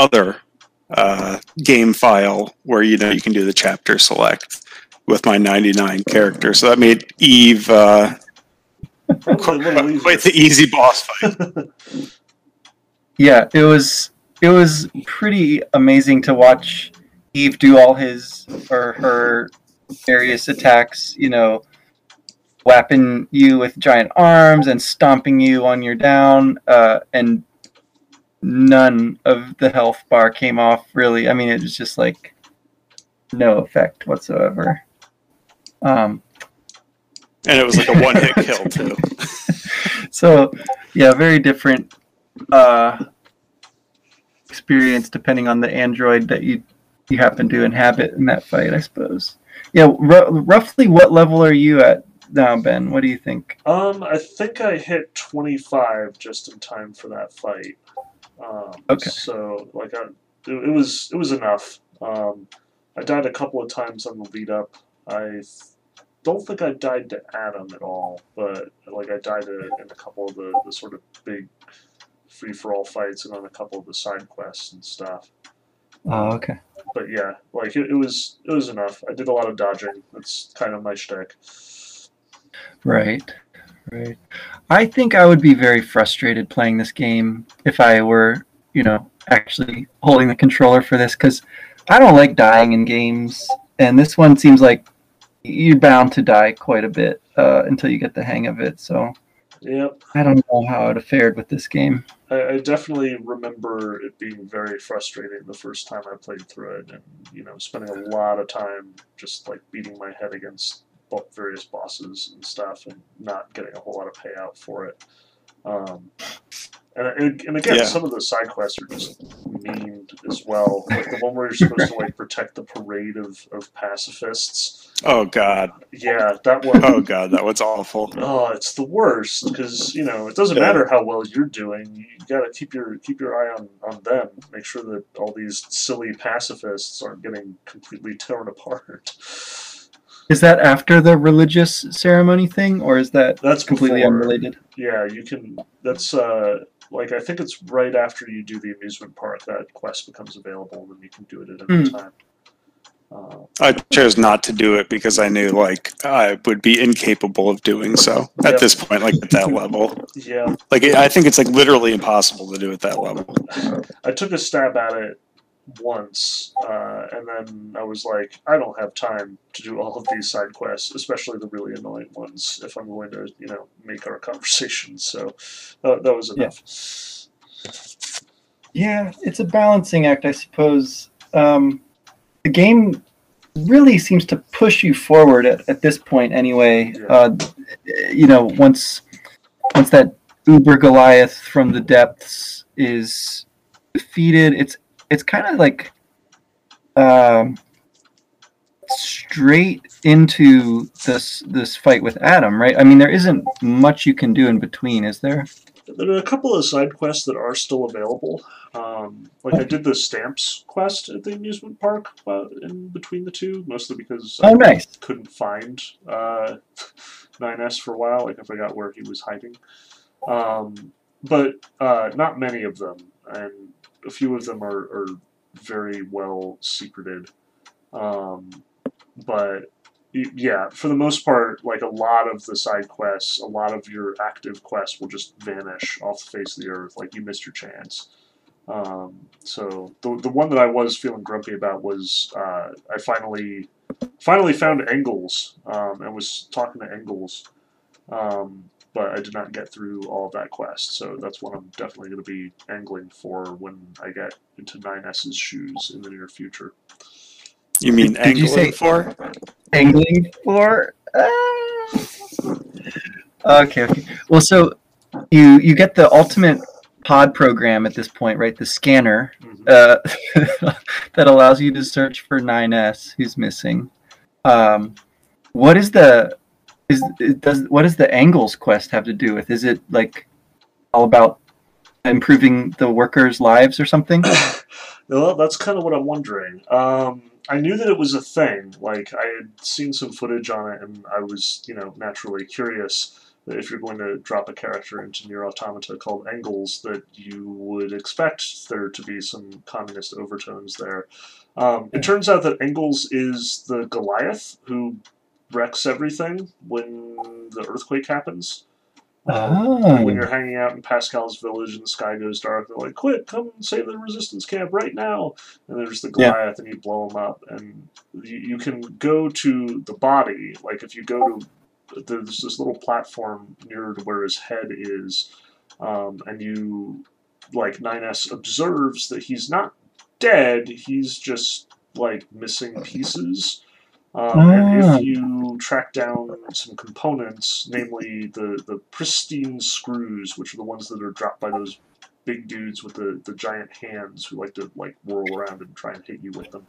other uh, game file where you know you can do the chapter select with my 99 characters. So that made Eve uh, quite, quite the easy boss fight. yeah, it was it was pretty amazing to watch Eve do all his or her various attacks. You know, whapping you with giant arms and stomping you on your down, uh, and none of the health bar came off. Really, I mean, it was just like no effect whatsoever. Um, and it was like a one hit kill too. so, yeah, very different uh, experience depending on the android that you you happen to inhabit in that fight, I suppose. Yeah, r- roughly what level are you at now, Ben? What do you think? Um, I think I hit 25 just in time for that fight. Um, okay. So, like, I, it, it was it was enough. Um, I died a couple of times on the lead up. I don't think I died to Adam at all, but like I died in a couple of the, the sort of big free for all fights and on a couple of the side quests and stuff. Oh, okay. But yeah, like it, it was it was enough. I did a lot of dodging. That's kind of my shtick. Right, right. I think I would be very frustrated playing this game if I were, you know, actually holding the controller for this because I don't like dying in games, and this one seems like you're bound to die quite a bit uh, until you get the hang of it. So, yep. I don't know how it fared with this game. I, I, definitely remember it being very frustrating the first time I played through it, and you know, spending a lot of time just like beating my head against various bosses and stuff, and not getting a whole lot of payout for it. Um, and, and again, yeah. some of the side quests are just mean as well. Like the one where you're supposed to like protect the parade of, of pacifists. Oh God. Yeah, that one. Oh God, that one's awful. Oh, it's the worst because you know it doesn't yeah. matter how well you're doing. You got to keep your keep your eye on on them. Make sure that all these silly pacifists aren't getting completely torn apart. Is that after the religious ceremony thing, or is that that's completely before. unrelated? Yeah, you can. That's uh, like I think it's right after you do the amusement park that quest becomes available, and then you can do it at any mm. time. Uh, I chose not to do it because I knew like I would be incapable of doing so at yep. this point, like at that level. Yeah, like I think it's like literally impossible to do at that level. I took a stab at it once, uh, and then I was like, I don't have time to do all of these side quests, especially the really annoying ones, if I'm going to, you know, make our conversation. So uh, that was enough. Yeah. yeah. it's a balancing act, I suppose. Um, the game really seems to push you forward at, at this point, anyway. Yeah. Uh, you know, once once that Uber Goliath from the depths is defeated, it's it's kind of like um, straight into this this fight with Adam, right? I mean, there isn't much you can do in between, is there? There are a couple of side quests that are still available. Um, like I did the stamps quest at the amusement park uh, in between the two, mostly because oh, I nice. couldn't find uh, 9S for a while. Like I forgot where he was hiding. Um, but uh, not many of them, and a few of them are, are very well secreted. Um, but yeah, for the most part, like a lot of the side quests, a lot of your active quests will just vanish off the face of the earth. Like you missed your chance. Um, so the the one that I was feeling grumpy about was uh, I finally finally found Engels um, and was talking to Engels. Um, but I did not get through all of that quest, so that's one I'm definitely going to be angling for when I get into 9S's shoes in the near future. You mean did, angling you say for? Angling for? Uh... Okay, okay. Well, so you you get the ultimate pod program at this point, right? The scanner mm-hmm. uh, that allows you to search for 9S who's missing. Um, what is the is does what does the Engels quest have to do with? Is it like all about improving the workers' lives or something? well, that's kind of what I'm wondering. Um, I knew that it was a thing. Like I had seen some footage on it, and I was, you know, naturally curious. if you're going to drop a character into NieR: Automata called Engels, that you would expect there to be some communist overtones there. Um, it turns out that Engels is the Goliath who wrecks everything when the earthquake happens. Oh. When you're hanging out in Pascal's village and the sky goes dark, they're like, "Quick, come save the resistance camp right now!" And there's the Yeah. Goliath, and you blow him up. And you, you can go to the body. Like if you go to there's this little platform near to where his head is, um, and you like 9S observes that he's not dead. He's just like missing pieces. Um, and Ah. if you track down some components, namely the, the pristine screws, which are the ones that are dropped by those big dudes with the, the giant hands who like to like whirl around and try and hit you with them.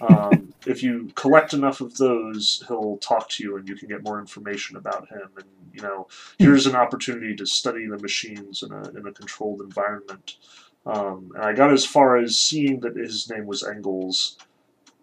Um, if you collect enough of those, he'll talk to you and you can get more information about him. And you know, here's an opportunity to study the machines in a in a controlled environment. Um, and I got as far as seeing that his name was Engels,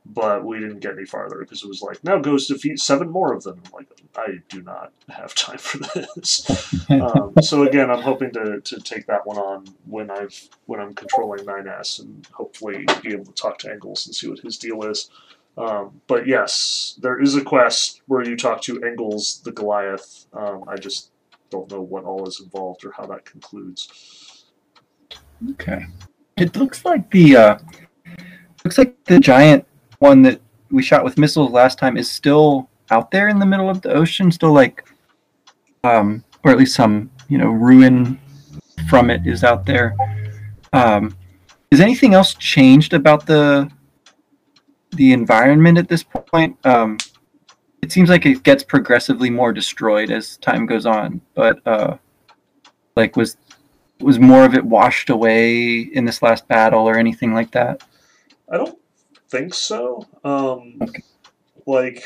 but we didn't get any farther because it was like, now goes defeat seven more of them. I'm like, I do not have time for this. um, so again, I'm hoping to, to take that one on when I've when I'm controlling 9S and hopefully be able to talk to Engels and see what his deal is. Um, but yes, there is a quest where you talk to Engels the Goliath. Um, I just don't know what all is involved or how that concludes. Okay. It looks like the uh, looks like the giant one that we shot with missiles last time is still out there in the middle of the ocean, still like, um, or at least some you know ruin from it is out there. Um, is anything else changed about the the environment at this point? Um, it seems like it gets progressively more destroyed as time goes on, but uh, like was was more of it washed away in this last battle or anything like that? I don't think so. Um, Okay. Like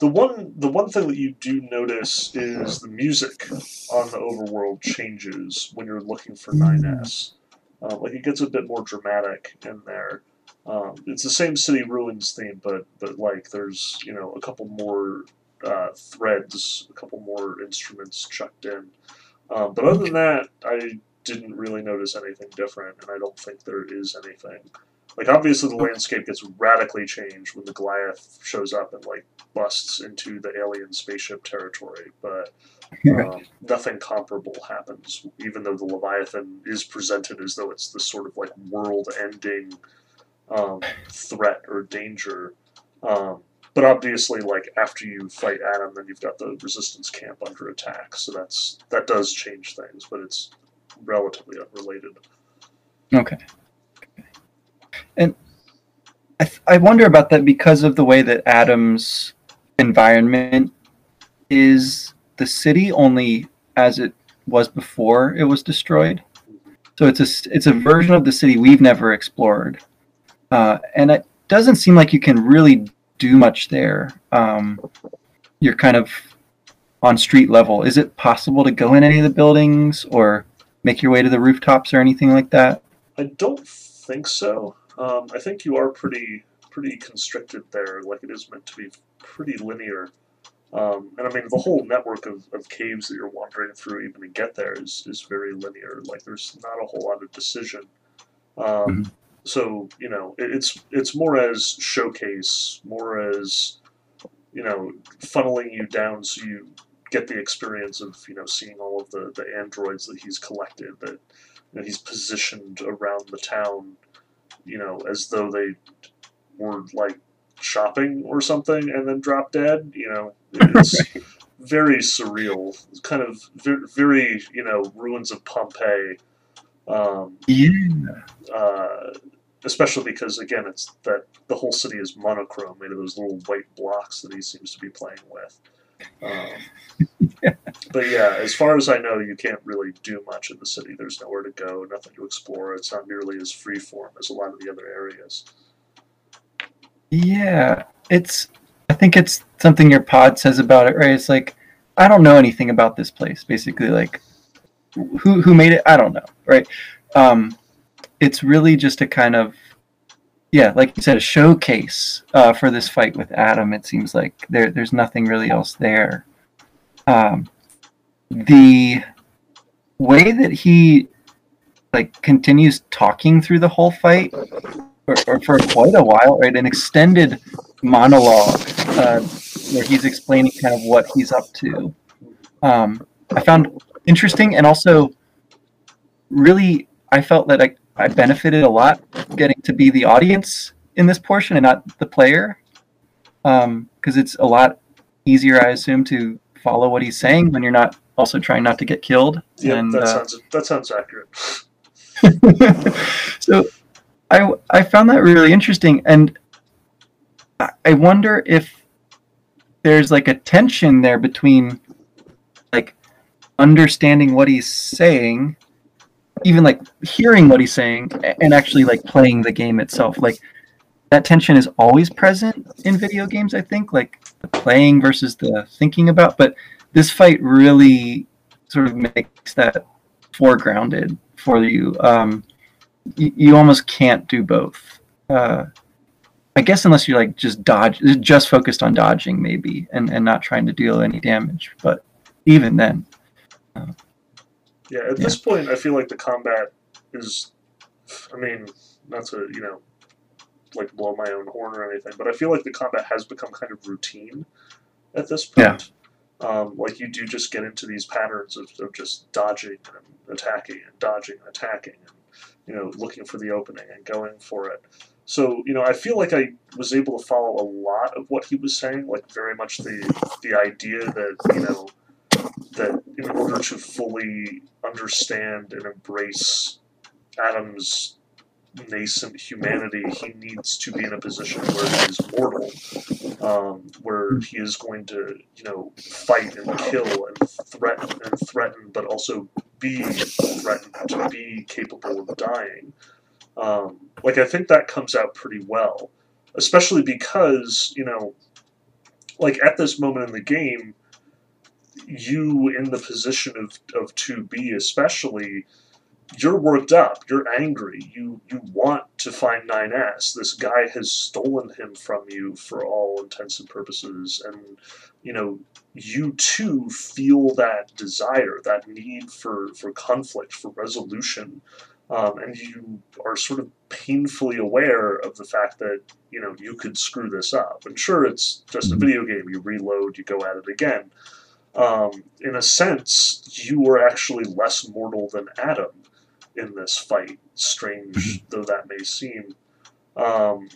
the one the one thing that you do notice is the music on the overworld changes when you're looking for 9S. Uh, like it gets a bit more dramatic in there. Um, it's the same city ruins theme, but but like there's you know a couple more uh, threads, a couple more instruments chucked in. Um, but other than that, I didn't really notice anything different, and I don't think there is anything. Like obviously the landscape gets radically changed when the Goliath shows up and like busts into the alien spaceship territory, but um, nothing comparable happens. Even though the Leviathan is presented as though it's this sort of like world-ending um, threat or danger. Um, but obviously, like after you fight Adam, then you've got the resistance camp under attack. So that's that does change things, but it's relatively unrelated. Okay. And I, th- I wonder about that because of the way that Adam's environment is the city only as it was before it was destroyed. So it's a it's a version of the city we've never explored, uh, and it doesn't seem like you can really do much there. Um, you're kind of on street level. Is it possible to go in any of the buildings or make your way to the rooftops or anything like that? I don't think so. Um, I think you are pretty pretty constricted there. Like it is meant to be pretty linear. Um, and I mean, the whole network of, of caves that you're wandering through, even to get there, is, is very linear. Like there's not a whole lot of decision. Um, So you know, it, it's it's more as showcase, more as you know, funneling you down so you get the experience of you know seeing all of the the androids that he's collected that you know, he's positioned around the town, you know, as though they were like shopping or something and then drop dead. You know, it's very surreal. It's kind of very, very, you know, ruins of Pompeii. Um, Yeah. uh, especially because again, it's that the whole city is monochrome, made of those little white blocks that he seems to be playing with. Um, but yeah, as far as I know, you can't really do much in the city. There's nowhere to go, nothing to explore. It's not nearly as freeform as a lot of the other areas. Yeah, it's. I think it's something your pod says about it, right? It's like, I don't know anything about this place. Basically, like, who who made it? I don't know, right? Um, it's really just a kind of, yeah, like you said, a showcase uh, for this fight with Adam. It seems like there there's nothing really else there. Um, the way that he like continues talking through the whole fight or, or for quite a while, right? An extended monologue uh, where he's explaining kind of what he's up to. Um, I found interesting and also really I felt that I, I benefited a lot getting to be the audience in this portion and not the player because um, it's a lot easier, I assume, to follow what he's saying when you're not also trying not to get killed. Yeah, and, that uh, sounds that sounds accurate. so I I found that really interesting, and I- I wonder if there's like a tension there between like understanding what he's saying, even like hearing what he's saying, and actually like playing the game itself. Like that tension is always present in video games. I think like the playing versus the thinking about, but this fight really sort of makes that foregrounded for you. Um, you, you almost can't do both. Uh, I guess unless you're like just dodge, just focused on dodging maybe, and, and not trying to deal any damage. But even then, Yeah, at this point, I feel like the combat is. I mean, not to you know, like blow my own horn or anything, but I feel like the combat has become kind of routine at this point. Um, like you do just get into these patterns of, of just dodging and attacking and dodging and attacking and you know looking for the opening and going for it. So you know, I feel like I was able to follow a lot of what he was saying, like very much the the idea that you know that in order to fully understand and embrace Adam's nascent humanity, he needs to be in a position where he is mortal, um, where he is going to, you know, fight and kill and threaten and threaten, but also be threatened to be capable of dying. Um, like I think that comes out pretty well, especially because you know, like at this moment in the game, you in the position of, of 2B especially, you're worked up, you're angry, you, you want to find 9S. This guy has stolen him from you for all intents and purposes, and you know, you too feel that desire, that need for, for conflict, for resolution. Um, and you are sort of painfully aware of the fact that you know you could screw this up. And sure, it's just a video game. You reload, you go at it again um, in a sense, you were actually less mortal than Adam in this fight, strange though that may seem. Um,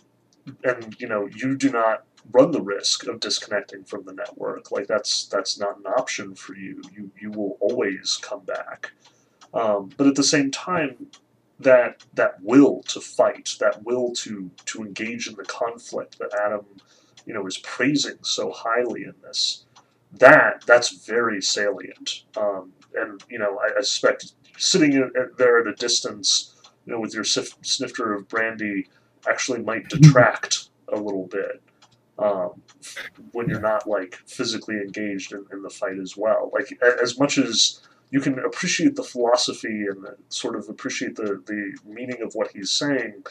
and you know, you do not run the risk of disconnecting from the network. Like that's that's not an option for you. You you will always come back. Um, but at the same time, that that will to fight, that will to to engage in the conflict that Adam, you know, is praising so highly in this that that's very salient. Um, and you know, I, I suspect sitting at, there at a distance, you know, with your sif- snifter of brandy, actually might detract a little bit um, when you're not like physically engaged in, in the fight as well. Like as much as you can appreciate the philosophy and the, sort of appreciate the the meaning of what he's saying.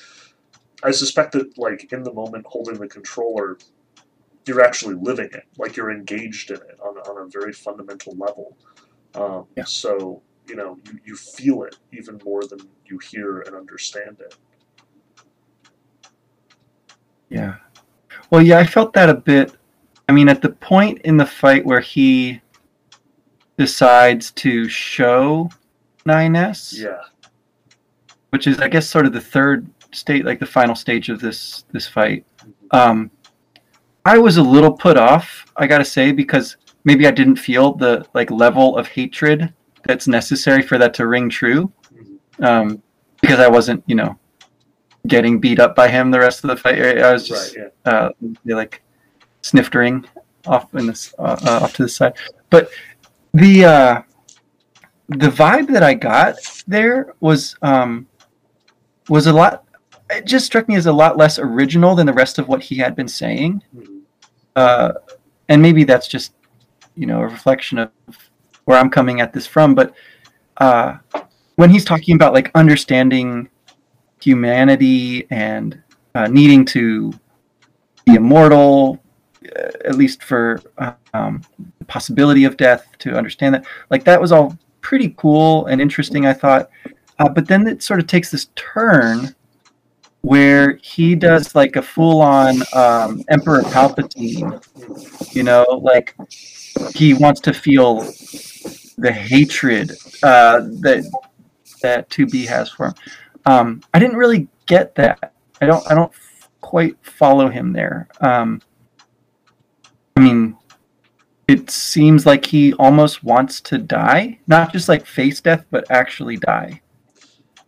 I suspect that like in the moment holding the controller you're actually living it, like you're engaged in it on, on a very fundamental level. Um, Yeah. So, you know, you, you feel it even more than you hear and understand it. Yeah. Well, yeah, I felt that a bit. I mean, at the point in the fight where he decides to show 9S, Yeah. which is, I guess, sort of the third state, like the final stage of this this fight. Um, I was a little put off, I gotta say, because maybe I didn't feel the like level of hatred that's necessary for that to ring true. Um, because I wasn't, you know, getting beat up by him the rest of the fight. I was just Right, yeah. uh, like sniftering off in this uh, uh, off to the side. But the uh, the vibe that I got there was um, was a lot. It just struck me as a lot less original than the rest of what he had been saying. Mhm. Uh, and maybe that's just you know a reflection of where I'm coming at this from. But uh, when he's talking about like understanding humanity and uh, needing to be immortal uh, at least for um, the possibility of death, to understand that. Like that was all pretty cool and interesting, I thought. Uh, but then it sort of takes this turn where he does like a full-on um, Emperor Palpatine. You know, like he wants to feel the hatred uh, that that 2B has for him. Um, I didn't really get that. I don't. I don't quite follow him there. Um, I mean, it seems like he almost wants to die, not just like face death, but actually die.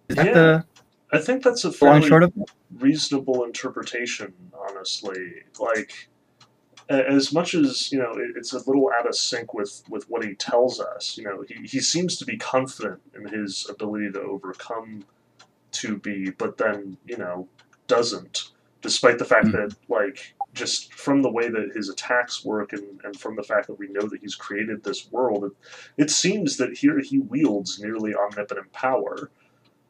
Is that the I think that's a fairly short of it? reasonable interpretation, honestly. Like, as much as you know, it's a little out of sync with with what he tells us. You know, he he seems to be confident in his ability to overcome 2B, but then you know doesn't, despite the fact Mhm. that like just from the way that his attacks work and, and from the fact that we know that he's created this world, it, it seems that here he wields nearly omnipotent power.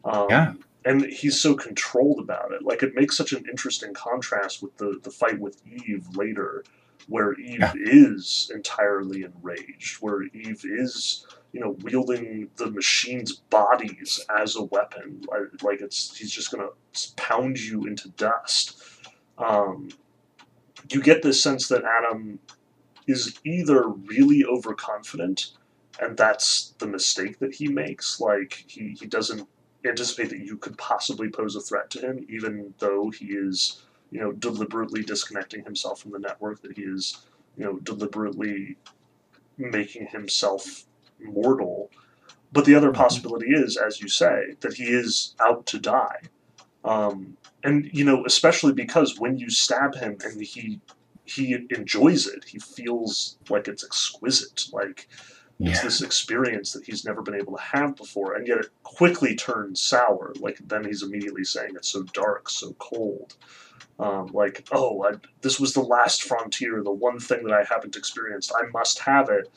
Um, Yeah. and he's so controlled about it. Like it makes such an interesting contrast with the the fight with Eve later, where Eve Yeah. is entirely enraged, where Eve is you know wielding the machine's bodies as a weapon. Like, it's he's just gonna pound you into dust. Um, you get this sense that Adam is either really overconfident, and that's the mistake that he makes. Like he, he doesn't anticipate that you could possibly pose a threat to him, even though he is, you know, deliberately disconnecting himself from the network, that he is, you know, deliberately making himself mortal. But the other possibility is, as you say, that he is out to die. Um, and you know, especially because when you stab him and he he enjoys it, he feels like it's exquisite, like it's this experience that he's never been able to have before, and yet it quickly turns sour. Like then he's immediately saying it's so dark, so cold. Um, like oh, I, this was the last frontier, the one thing that I haven't experienced. I must have it.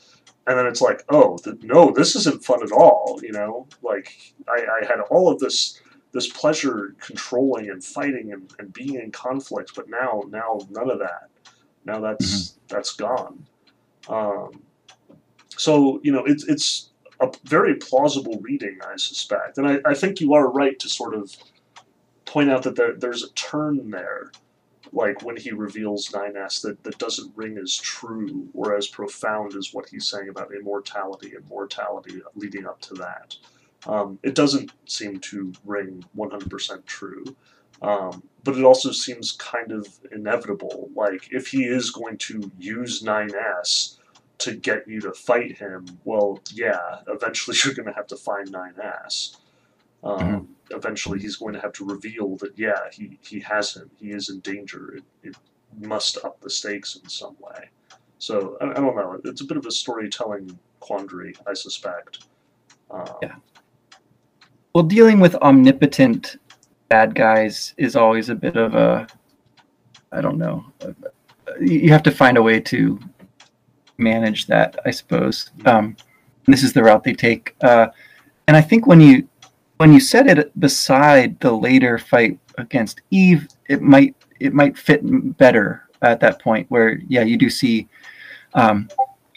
And then it's like, oh, no, this isn't fun at all. You know, like I, I had all of this this pleasure controlling and fighting and, and being in conflict, but now now none of that. Now that's that's gone. Um, so you know, it's it's a very plausible reading, I suspect, and I, I think you are right to sort of point out that there, there's a turn there, like when he reveals 9S that, that doesn't ring as true or as profound as what he's saying about immortality and mortality leading up to that. Um, it doesn't seem to ring 100% true. Um, but it also seems kind of inevitable. Like, if he is going to use 9S to get you to fight him, well, yeah, eventually you're going to have to find 9S. Um, Eventually, he's going to have to reveal that, yeah, he, he has him. He is in danger. It, it must up the stakes in some way. So, I, I don't know. It's a bit of a storytelling quandary, I suspect. Um, Yeah. Well, dealing with omnipotent bad guys is always a bit of a, I don't know. You have to find a way to manage that, I suppose. Um, this is the route they take. Uh, and I think when you when you set it beside the later fight against Eve, it might it might fit better at that point. Where yeah, you do see um,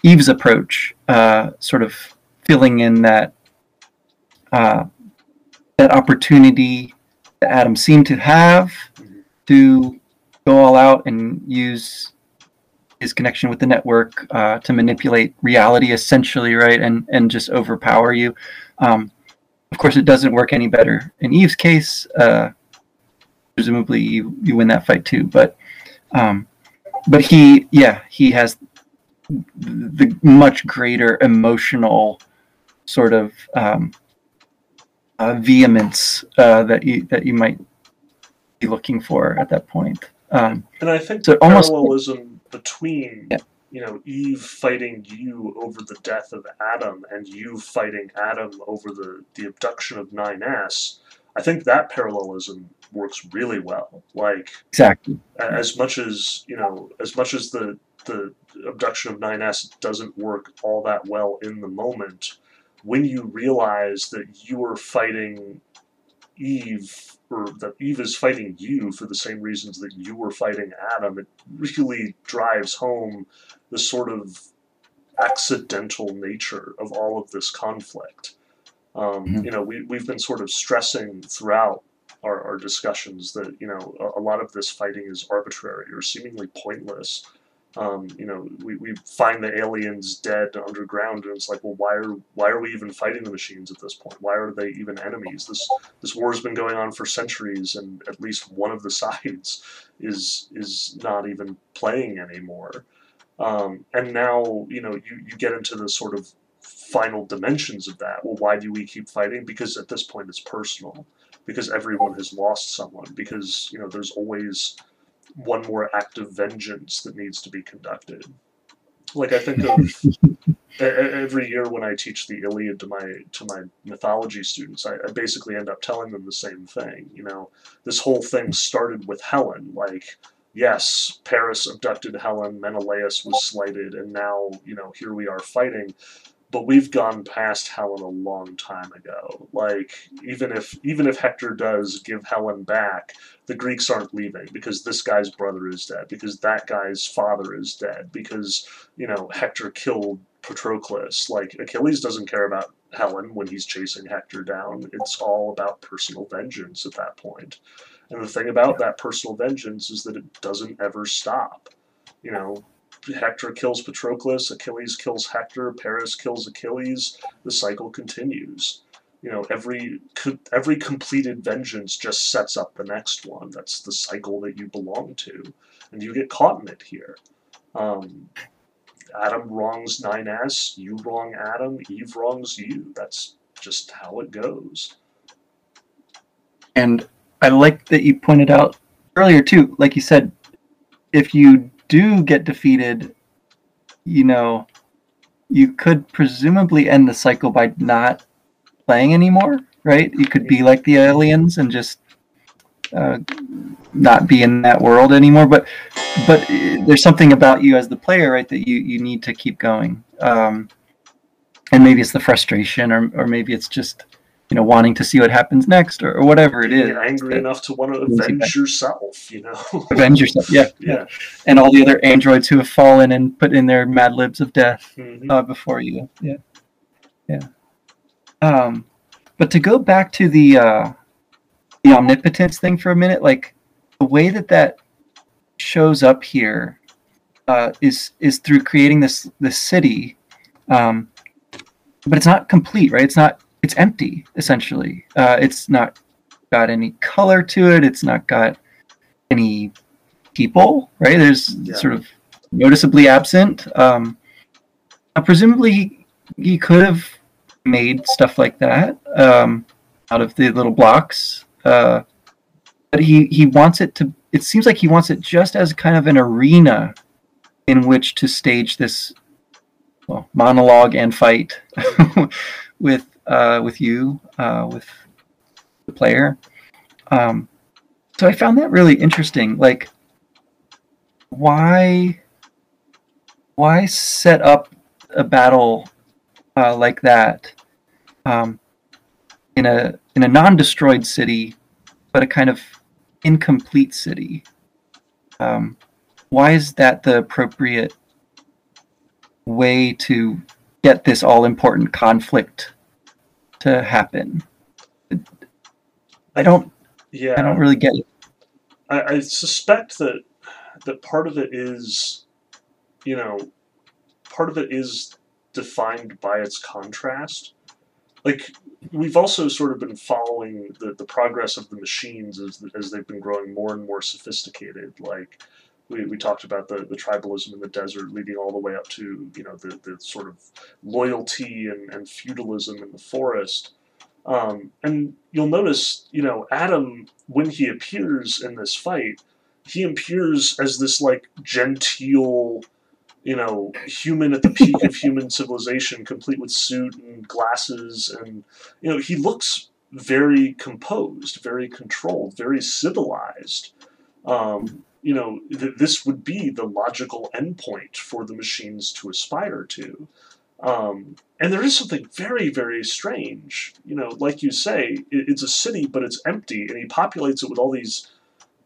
Eve's approach, uh, sort of filling in that uh, that opportunity that Adam seemed to have to go all out and use his connection with the network uh, to manipulate reality, essentially, right, and and just overpower you. Um, of course, it doesn't work any better in Eve's case. Uh, presumably, you you win that fight too, but um, but he, yeah, he has the much greater emotional sort of um, uh, vehemence uh, that you that you might be looking for at that point. Um, And I think So the almost- parallelism between Yeah. You know Eve fighting you over the death of Adam and you fighting Adam over the the abduction of 9S, I think that parallelism works really well. Like exactly. as much as you know, as much as the the abduction of 9S doesn't work all that well in the moment, when you realize that you are fighting Eve or that Eve is fighting you for the same reasons that you were fighting Adam, it really drives home the sort of accidental nature of all of this conflict. Um, Mhm. You know, we, we've been sort of stressing throughout our, our discussions that, you know, a, a lot of this fighting is arbitrary or seemingly pointless. Um, you know, we, we find the aliens dead underground, and it's like, well, why are why are we even fighting the machines at this point? Why are they even enemies? This this war has been going on for centuries, and at least one of the sides is is not even playing anymore. Um, and now, you know, you, you get into the sort of final dimensions of that. Well, why do we keep fighting? Because at this point it's personal. Because everyone has lost someone. Because, you know, there's always one more act of vengeance that needs to be conducted. Like I think of every year when I teach the Iliad to my to my mythology students, I, I basically end up telling them the same thing. You know, this whole thing started with Helen. Like, yes, Paris abducted Helen, Menelaus was slighted, and now you know here we are fighting. But we've gone past Helen a long time ago. Like even if even if Hector does give Helen back, the Greeks aren't leaving because this guy's brother is dead, because that guy's father is dead, because you know Hector killed Patroclus. Like Achilles doesn't care about Helen when he's chasing Hector down. It's all about personal vengeance at that point. And the thing about that personal vengeance is that it doesn't ever stop. You know, Hector kills Patroclus, Achilles kills Hector, Paris kills Achilles. The cycle continues. You know, every every completed vengeance just sets up the next one. That's the cycle that you belong to, and you get caught in it here. Um, Adam wrongs 9S, you wrong Adam, Eve wrongs you. That's just how it goes. And I like that you pointed out earlier too, like you said, if you do get defeated, you know, you could presumably end the cycle by not playing anymore, right? You could be like the aliens and just uh, not be in that world anymore. But but there's something about you as the player, right, that you you need to keep going. Um, and maybe it's the frustration, or or maybe it's just you know wanting to see what happens next, or, or whatever it is. You is. get angry that- enough to want to avenge yourself, you know? avenge yourself. Yeah, yeah. and all the other androids who have fallen and put in their mad libs of death Mhm. uh, before you. Yeah, yeah. Um, but to go back to the uh, the omnipotence thing for a minute, like the way that that shows up here uh, is is through creating this this city, um, but it's not complete, right? It's not. It's empty essentially. Uh, it's not got any color to it. It's not got any people, right? There's Yeah. sort of noticeably absent. Um, presumably, he, he could have made stuff like that um, out of the little blocks, uh, but he he wants it to. It seems like he wants it just as kind of an arena in which to stage this well, monologue and fight with uh, with you, uh, with the player. Um, so I found that really interesting. Like, why why set up a battle uh, like that um, in a in a non-destroyed city, but a kind of incomplete city? Um, why is that the appropriate way to get this all-important conflict to happen? I don't. Yeah. I don't really get it. I, I suspect that that part of it is, you know, part of it is defined by its contrast. Like we've also sort of been following the, the progress of the machines as as they've been growing more and more sophisticated. Like we, we talked about the, the tribalism in the desert leading all the way up to you know the, the sort of loyalty and, and feudalism in the forest. Um, and you'll notice, you know, Adam, when he appears in this fight, he appears as this like genteel, you know, human at the peak of human civilization, complete with suit and glasses, and you know, he looks very composed, very controlled, very civilized. Um, you know, th- this would be the logical endpoint for the machines to aspire to. Um, and there is something very, very strange. You know, like you say, it, it's a city, but it's empty, and he populates it with all these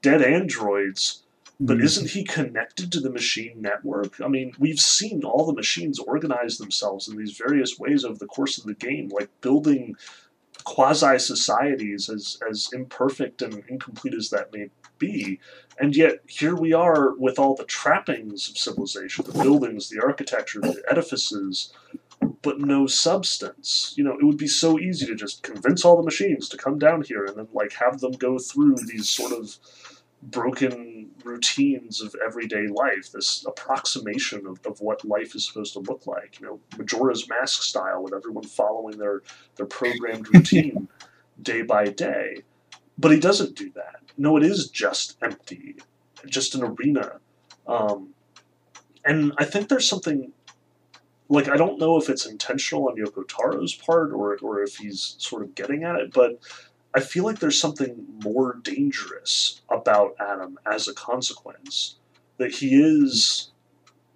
dead androids. But Mhm. isn't he connected to the machine network? I mean, we've seen all the machines organize themselves in these various ways over the course of the game, like building quasi societies, as as imperfect and incomplete as that may be. And yet here we are with all the trappings of civilization, the buildings, the architecture, the edifices, but no substance. You know, it would be so easy to just convince all the machines to come down here and then like have them go through these sort of broken routines of everyday life, this approximation of, of what life is supposed to look like. You know, Majora's Mask style, with everyone following their, their programmed routine day by day. But he doesn't do that. No, it is just empty, just an arena. Um, and I think there's something like I don't know if it's intentional on Yoko Taro's part or or if he's sort of getting at it, but I feel like there's something more dangerous about Adam as a consequence. That he is,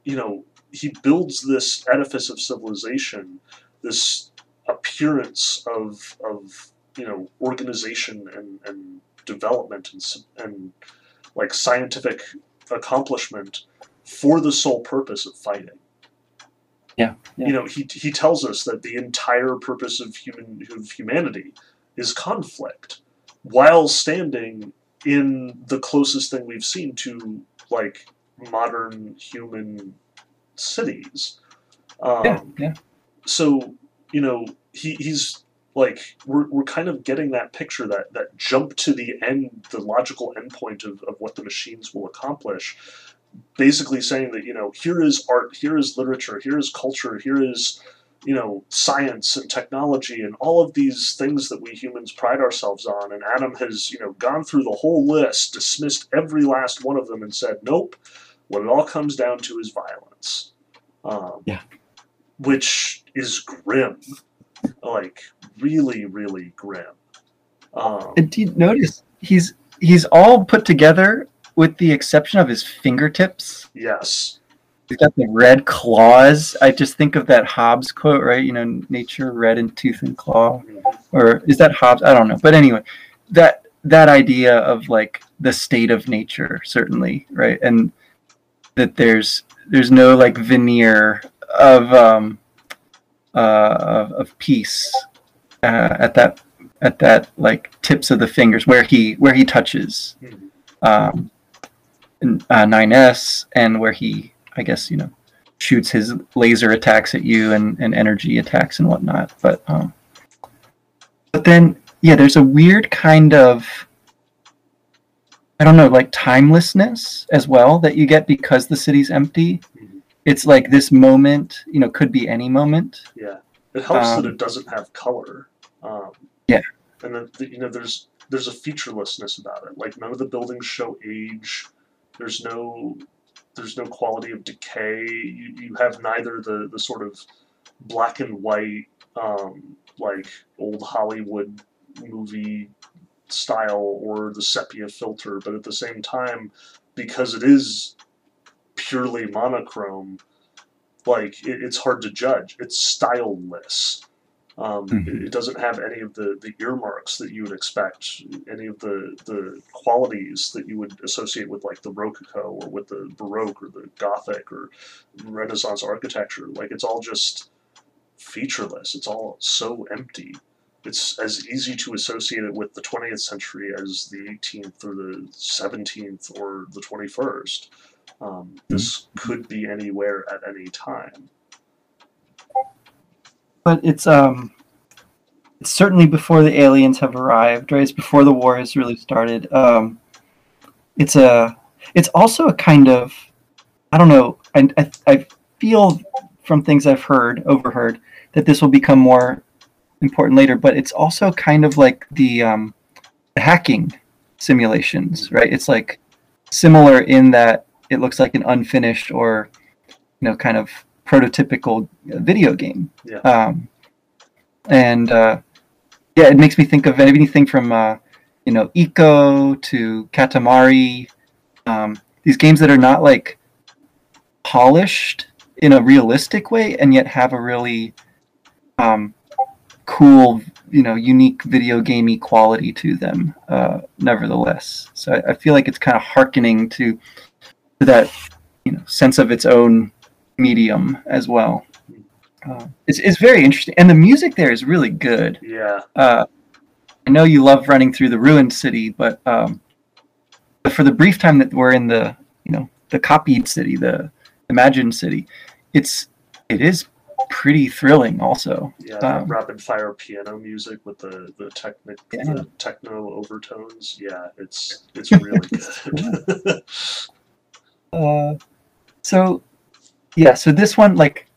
you know, he builds this edifice of civilization, this appearance of of you know organization and, and development and and like scientific accomplishment for the sole purpose of fighting. Yeah, yeah. You know, he he tells us that the entire purpose of human of humanity is conflict, while standing in the closest thing we've seen to like modern human cities. Um, yeah, yeah. so you know he, he's like we're, we're kind of getting that picture that that jump to the end the logical endpoint of, of what the machines will accomplish. Basically saying that you know here is art here is literature here is culture here is you know science and technology and all of these things that we humans pride ourselves on. And adam has you know gone through the whole list dismissed every last one of them and said nope what it all comes down to is violence. Um, Yeah. which is grim. Like really really grim um, And do you notice he's he's all put together with the exception of his fingertips. yes He's got the red claws. I just think of that Hobbes quote, right? You know, nature red in tooth and claw. Or is that Hobbes? I don't know. But anyway, that that idea of like the state of nature, certainly, right? And that there's there's no like veneer of um uh of, of peace uh, at that at that like tips of the fingers where he where he touches um uh, 9s and where he i guess you know shoots his laser attacks at you and, and energy attacks and whatnot but um but then yeah there's a weird kind of i don't know like timelessness as well that you get because the city's empty Mhm. it's like this moment you know could be any moment Yeah, it helps Um, that it doesn't have color. Um, Yeah. and then you know there's there's a featurelessness about it. Like none of the buildings show age. There's no there's no quality of decay. You, you have neither the the sort of black and white um, like old Hollywood movie style or the sepia filter, but at the same time, because it is purely monochrome, like it, it's hard to judge. It's styleless. Um, Mhm. it, it doesn't have any of the, the earmarks that you would expect, any of the, the qualities that you would associate with like the Rococo or with the Baroque or the Gothic or Renaissance architecture. Like it's all just featureless. It's all so empty. It's as easy to associate it with the 20th century as the 18th or the 17th or the 21st. Um, this could be anywhere at any time. But it's um it's certainly before the aliens have arrived right? It's before the war has really started. Um it's a it's also a kind of i don't know i i, I feel from things i've heard overheard that this will become more important later but it's also kind of like the um the hacking simulations right? It's like similar in that it looks like an unfinished or you know kind of prototypical video game Yeah. um, and uh, yeah, it makes me think of anything from uh, you know Eco to Katamari. Um, these games that are not like polished in a realistic way and yet have a really um, cool, you know, unique video gamey quality to them. Uh, nevertheless, so I, I, feel like it's kind of harkening to, to that, you know, sense of its own medium as well. Uh, it's, it's very interesting, and the music there is really good. Yeah. Uh, I know you love running through the ruined city, but um, but for the brief time that we're in the you know the copied city, the imagined city, it's it is pretty thrilling also. Yeah, um, rapid fire piano music with the the, technic, yeah. the techno overtones. Yeah, it's it's really good. uh, so yeah, so this one like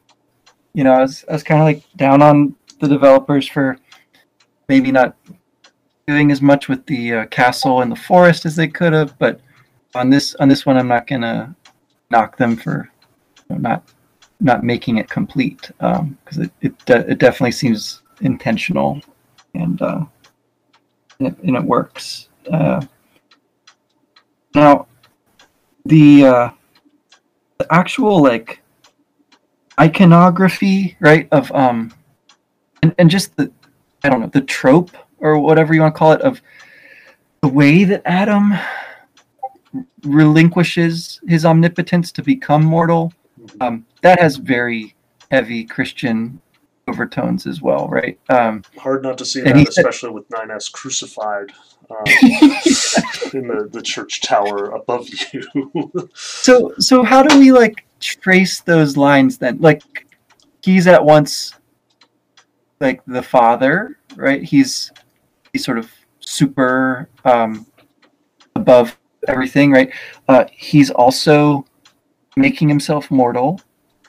you know, I was I was kind of like down on the developers for maybe not doing as much with the uh, castle and the forest as they could have, but on this on this one, I'm not gonna knock them for you know, not not making it complete because um, it it, de- it definitely seems intentional and uh, and, it, and it works. Uh, now, the uh, the actual like iconography, right, of um, and, and just the, I don't know, the trope or whatever you want to call it of the way that Adam relinquishes his omnipotence to become mortal. Um, that has very heavy Christian overtones as well, right? Um, Hard not to see that, especially with 9S crucified um, in the, the church tower above you. so, so how do we like trace those lines then? Like, he's at once like the father, right? He's he's sort of super um, above everything, right? Uh, he's also making himself mortal,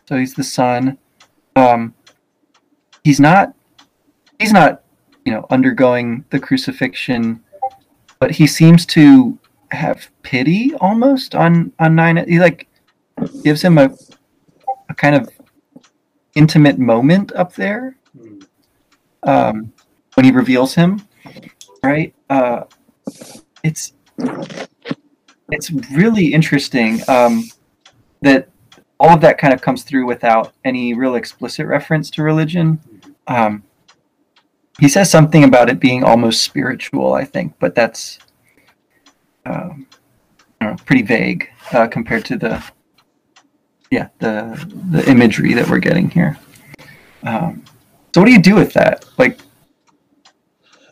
so he's the son. Um, he's not he's not you know undergoing the crucifixion, but he seems to have pity almost on on nine. He like gives him a, a kind of intimate moment up there um, when he reveals him, right? Uh, it's it's really interesting um, that all of that kind of comes through without any real explicit reference to religion. Um, he says something about it being almost spiritual, I think, but that's um, know, pretty vague uh, compared to the yeah the the imagery that we're getting here. Um, so what do you do with that? Like,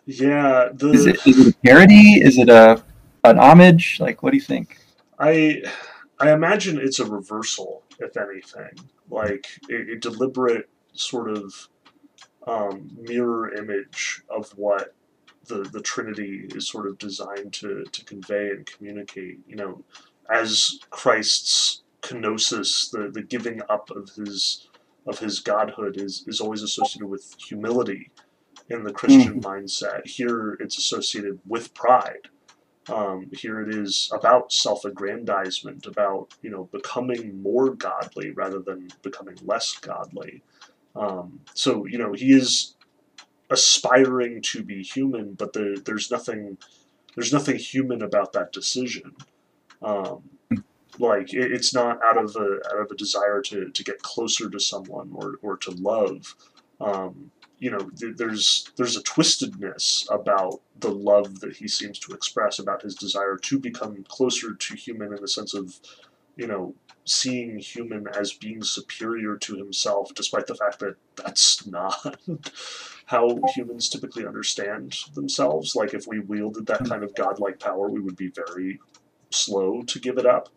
yeah, the, is, it, is it a parody? Is it a an homage? Like, what do you think? I I imagine it's a reversal, if anything, like a, a deliberate sort of um, mirror image of what the the Trinity is sort of designed to to convey and communicate. You know, as Christ's kenosis, the the giving up of his of his godhood is, is always associated with humility in the Christian mm. mindset. Here it's associated with pride. Um, here it is about self-aggrandizement, about you know becoming more godly rather than becoming less godly. Um, so you know he is aspiring to be human, but the, there's nothing there's nothing human about that decision. Um, like it, it's not out of a out of a desire to, to get closer to someone or, or to love. Um, you know, th- there's there's a twistedness about the love that he seems to express about his desire to become closer to human in the sense of, you know, seeing human as being superior to himself, despite the fact that that's not how humans typically understand themselves. Like if we wielded that kind of godlike power, we would be very slow to give it up.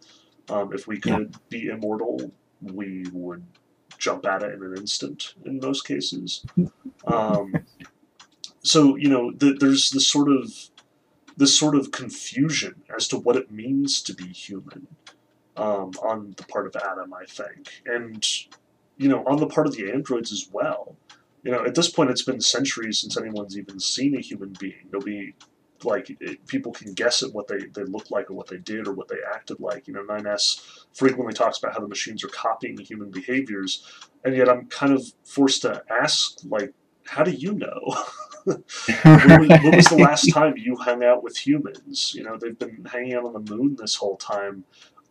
Um, if we could yeah. be immortal, we would jump at it in an instant in most cases. Um, so you know, the, there's this sort of this sort of confusion as to what it means to be human um, on the part of Adam, I think, and you know, on the part of the androids as well. You know, at this point, it's been centuries since anyone's even seen a human being. Nobody like it, people can guess at what they, they look like or what they did or what they acted like. You know, 9S frequently talks about how the machines are copying human behaviors, and yet I'm kind of forced to ask, like, how do you know? when, was, when was the last time you hung out with humans? You know, they've been hanging out on the moon this whole time.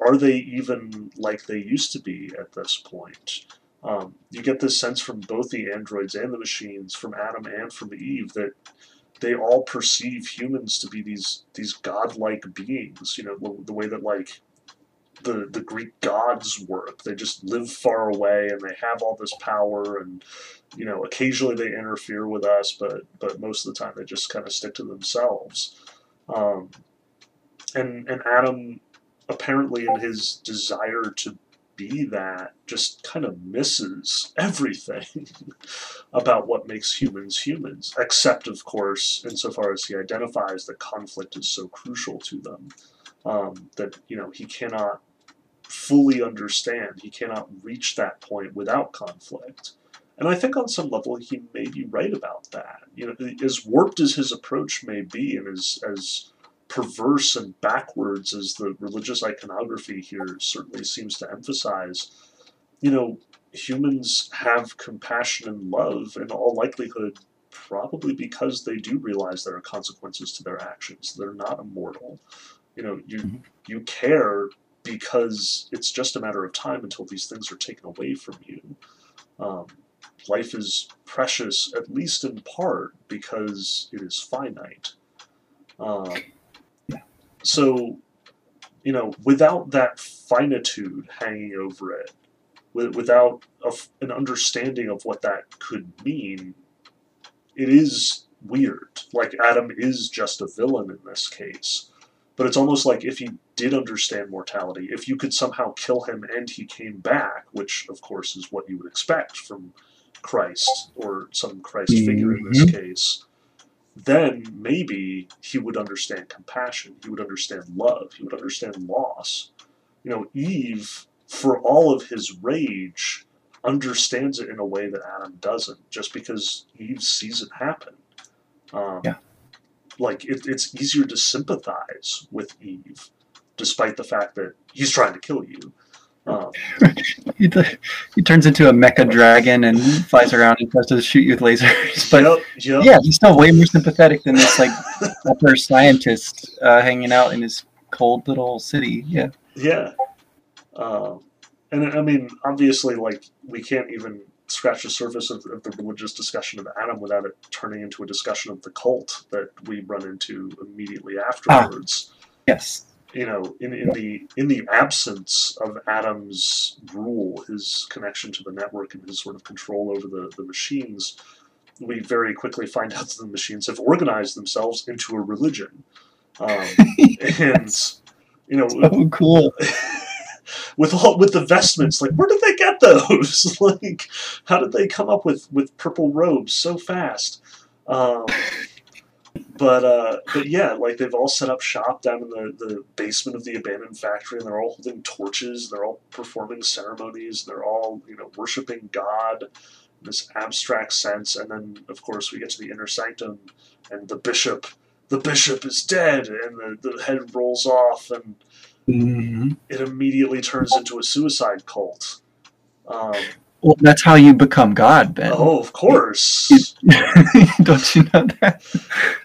are they even like they used to be at this point? Um, you get this sense from both the androids and the machines, from Adam and from Eve, that they all perceive humans to be these these godlike beings. You know, the way that like the the Greek gods work. They just live far away and they have all this power and you know occasionally they interfere with us, but but most of the time they just kind of stick to themselves. Um, and and Adam apparently in his desire to be that just kind of misses everything about what makes humans humans, except, of course, insofar as he identifies that conflict is so crucial to them. Um, that you know he cannot fully understand. He cannot reach that point without conflict. And I think on some level he may be right about that. You know, as warped as his approach may be, and as as perverse and backwards as the religious iconography here certainly seems to emphasize, you know, humans have compassion and love in all likelihood probably because they do realize there are consequences to their actions. They're not immortal. You know, you mm-hmm. you care because it's just a matter of time until these things are taken away from you. Um, life is precious, at least in part, because it is finite. Um, so, you know, without that finitude hanging over it, without a, an understanding of what that could mean, it is weird. Like, Adam is just a villain in this case. But it's almost like if he did understand mortality, if you could somehow kill him and he came back, which of course is what you would expect from Christ or some Christ figure in this mm-hmm. case, then maybe he would understand compassion. He would understand love. He would understand loss. You know, Eve, for all of his rage, understands it in a way that Adam doesn't, just because Eve sees it happen. Um, yeah like it, it's easier to sympathize with Eve, despite the fact that he's trying to kill you. Um, he, he, turns into a mecha dragon and flies around and tries to shoot you with lasers. But yep, yep. yeah, he's still way more sympathetic than this like upper scientist uh, hanging out in his cold little city. Yeah. Yeah. Um, and I mean, obviously, like we can't even scratch the surface of, of, the religious discussion of Adam without it turning into a discussion of the cult that we run into immediately afterwards. Ah, yes. You know, in, in the in the absence of Adam's rule, his connection to the network and his sort of control over the, the machines, we very quickly find out that the machines have organized themselves into a religion. Um, and you know, so cool. with all with the vestments. Like, where did they get those? like, how did they come up with with purple robes so fast? Um, but uh, but yeah, like they've all set up shop down in the, the basement of the abandoned factory, and they're all holding torches. They're all performing ceremonies. They're all you know worshiping God in this abstract sense. And then of course we get to the inner sanctum, and the bishop. The bishop is dead, and the, the head rolls off, and mm-hmm. it immediately turns into a suicide cult. Um, well, that's how you become God, Ben. Oh, of course. Don't you know that?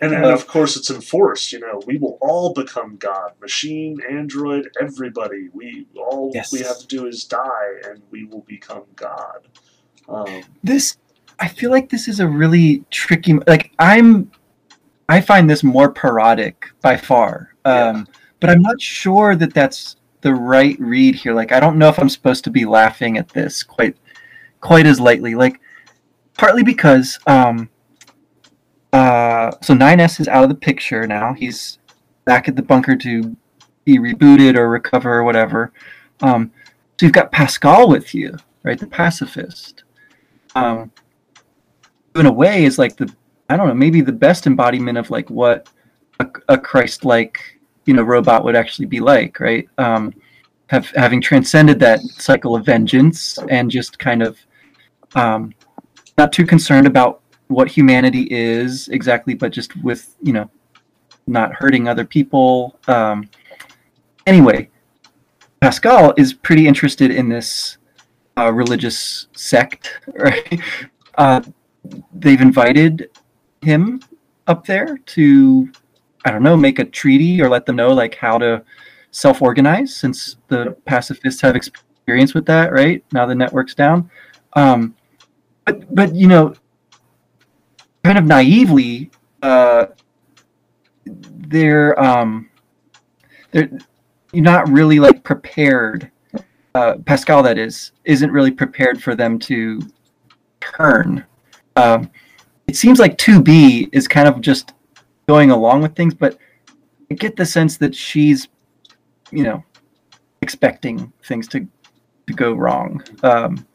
And, and of course, it's enforced. You know, we will all become God. Machine, android, everybody. We all yes. we have to do is die, and we will become God. Um, this, I feel like this is a really tricky. Like I'm, I find this more parodic by far. Um, yeah but I'm not sure that that's the right read here. Like, I don't know if I'm supposed to be laughing at this quite, quite as lightly. Like, partly because, um, uh, so 9S is out of the picture now. He's back at the bunker to be rebooted or recover or whatever. Um, so you've got Pascal with you, right? The pacifist. Um, in a way, is like the I don't know, maybe the best embodiment of like what a, a Christ-like you know robot would actually be like right um, have having transcended that cycle of vengeance and just kind of um, not too concerned about what humanity is exactly but just with you know not hurting other people um, anyway pascal is pretty interested in this uh, religious sect right uh, they've invited him up there to I don't know, make a treaty or let them know like how to self-organize since the pacifists have experience with that, right? Now the network's down. Um, but but you know, kind of naively, uh, they're um, they're you're not really like prepared. Uh, Pascal, that is, isn't really prepared for them to turn. Um, it seems like 2B is kind of just going along with things, but I get the sense that she's, you know, expecting things to to go wrong, um,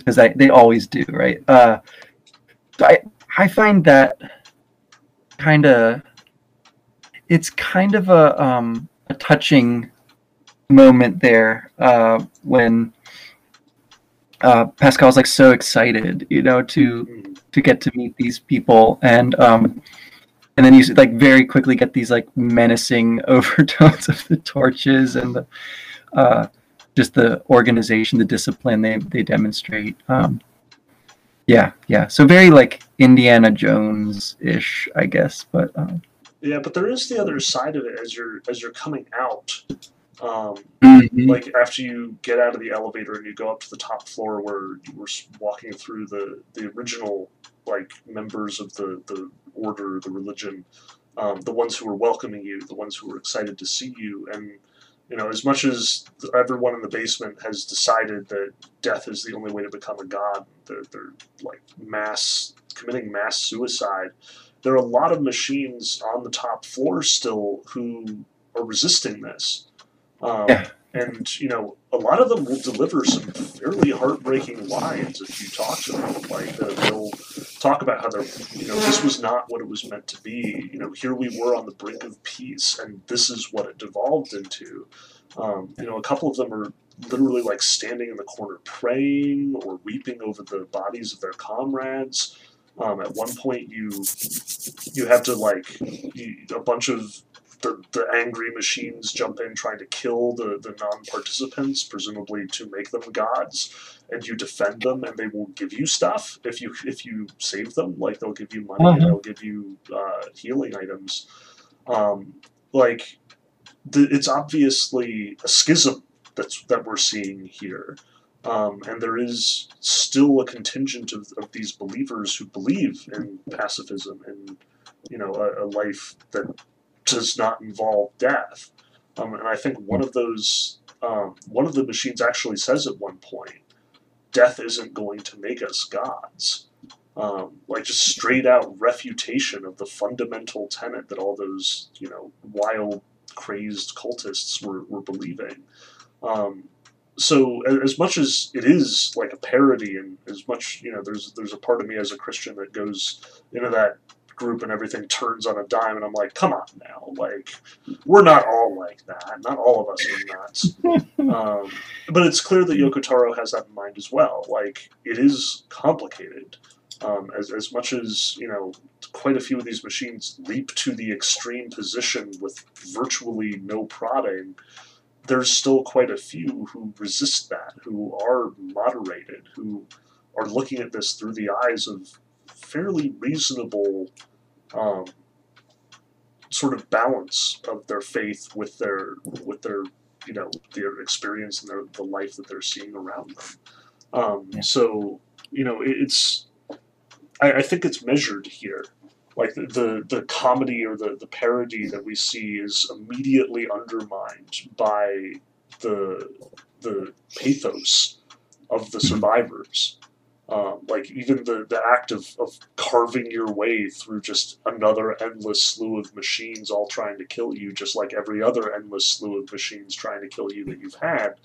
because they always do, right? Uh, so I I find that kind of it's kind of a um, a touching moment there uh, when uh, Pascal's like so excited, you know, to to get to meet these people, and um, and then you like very quickly get these like menacing overtones of the torches and the uh, just the organization, the discipline they they demonstrate. Um, yeah, yeah. So very like Indiana Jones ish, I guess, but. Um, yeah, but there is the other side of it as you're as you're coming out. Um, mm-hmm. Like after you get out of the elevator and you go up to the top floor where you were walking through the the original like members of the the order, the religion, um, the ones who were welcoming you, the ones who were excited to see you, and you know, as much as everyone in the basement has decided that death is the only way to become a god, they're, they're like mass committing mass suicide. There are a lot of machines on the top floor still who are resisting this. Um, yeah. And, you know, a lot of them will deliver some fairly heartbreaking lines if you talk to them. Like, uh, they'll talk about how they're, you know, this was not what it was meant to be. You know, here we were on the brink of peace, and this is what it devolved into. Um, you know, a couple of them are literally like standing in the corner praying or weeping over the bodies of their comrades. Um, at one point, you you have to like you, a bunch of the, the angry machines jump in trying to kill the, the non-participants, presumably to make them gods, and you defend them, and they will give you stuff if you if you save them. Like they'll give you money, uh-huh. they'll give you uh, healing items. Um, like the, it's obviously a schism that's that we're seeing here. Um, and there is still a contingent of, of these believers who believe in pacifism and you know a, a life that does not involve death. Um, and I think one of those, um, one of the machines actually says at one point, death isn't going to make us gods. Um, like just straight out refutation of the fundamental tenet that all those, you know, wild, crazed cultists were, were believing. Um, so as much as it is like a parody and as much you know there's there's a part of me as a christian that goes into that group and everything turns on a dime, and I'm like, come on now, like we're not all like that. Not all of us are nuts. um, but it's clear that Yoko Taro has that in mind as well. Like it is complicated. Um, as, as much as you know, quite a few of these machines leap to the extreme position with virtually no prodding. There's still quite a few who resist that, who are moderated, who are looking at this through the eyes of fairly reasonable um, sort of balance of their faith with their with their you know their experience and their the life that they're seeing around them. Um, yeah. So you know it, it's I, I, think it's measured here. Like the, the, the comedy or the, the parody that we see is immediately undermined by the the pathos of the survivors. Um, like even the, the act of, of carving your way through just another endless slew of machines all trying to kill you, just like every other endless slew of machines trying to kill you that you've had,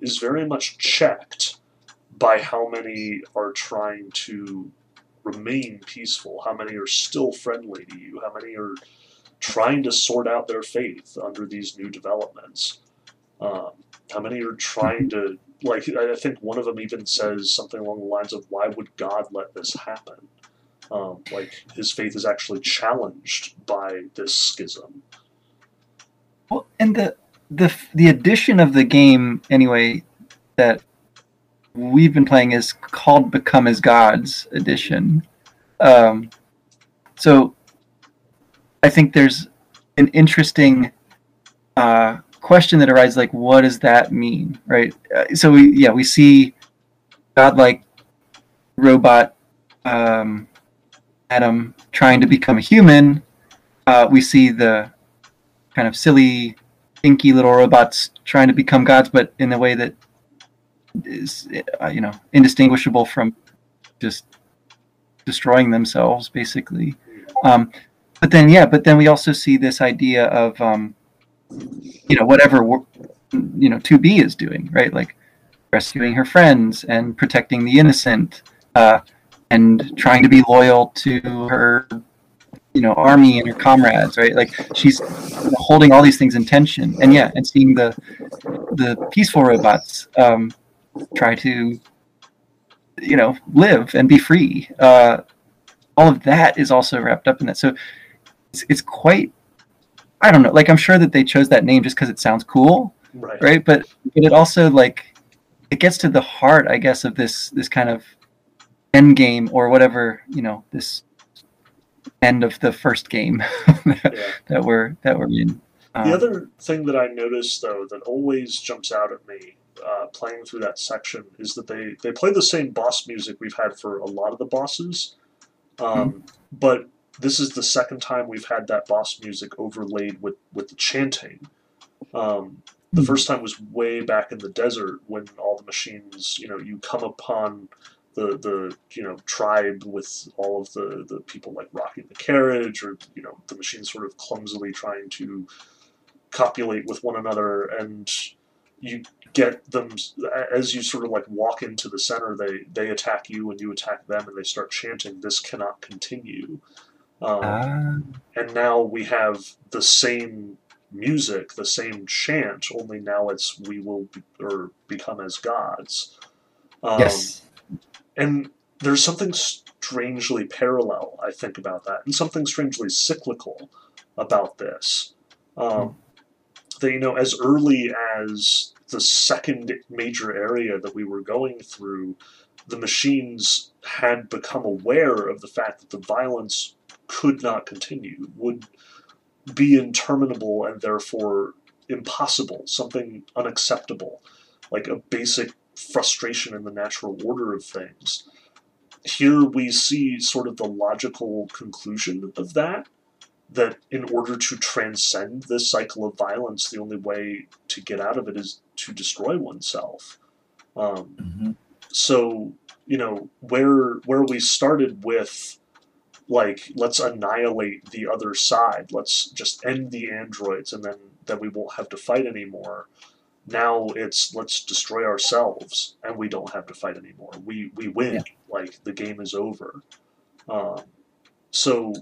is very much checked by how many are trying to remain peaceful, how many are still friendly to you, how many are trying to sort out their faith under these new developments, um, how many are trying to like I think one of them even says something along the lines of "Why would God let this happen?" Um, like his faith is actually challenged by this schism. Well, and the the the addition of the game anyway that we've been playing is called "Become as Gods" edition. Um, so I think there's an interesting uh, question that arises like what does that mean right? Uh, so we yeah we see godlike robot um, adam trying to become a human. Uh, we see the kind of silly inky little robots trying to become gods but in a way that is uh, you know indistinguishable from just destroying themselves basically. Um, but then yeah but then we also see this idea of um, you know whatever you know 2b is doing right? Like rescuing her friends and protecting the innocent uh, and trying to be loyal to her you know army and her comrades right? Like she's holding all these things in tension. And yeah and seeing the the peaceful robots um, try to you know live and be free uh, all of that is also wrapped up in that. So it's, it's quite I don't know. Like I'm sure that they chose that name just because it sounds cool, Right. right? But but it also like it gets to the heart, I guess, of this this kind of end game or whatever you know this end of the first game Yeah. that we're that we're in. Um, The other thing that I noticed, though, that always jumps out at me uh, playing through that section is that they, they play the same boss music we've had for a lot of the bosses. Um, But this is the second time we've had that boss music overlaid with, with the chanting. Um, the Mhm. first time was way back in the desert when all the machines, you know, you come upon the, the you know tribe with all of the, the people like rocking the carriage or you know the machines sort of clumsily trying to copulate with one another and you get them as you sort of like walk into the center they they attack you and you attack them and they start chanting this cannot continue um, ah, and now we have the same music the same chant only now it's we will be, or become as gods um, yes. and there's something strangely parallel, I think, about that, and something strangely cyclical about this. Um, that, you know, as early as the second major area that we were going through, the machines had become aware of the fact that the violence could not continue, would be interminable, and therefore impossible, something unacceptable, like a basic frustration in the natural order of things. Here we see sort of the logical conclusion of that. That in order to transcend this cycle of violence, the only way to get out of it is to destroy oneself. Um, Mhm. so you know where where we started with like let's annihilate the other side. Let's just end the androids and then then we won't have to fight anymore. Now it's let's destroy ourselves and we don't have to fight anymore. We we win. Yeah. like the game is over. Um, so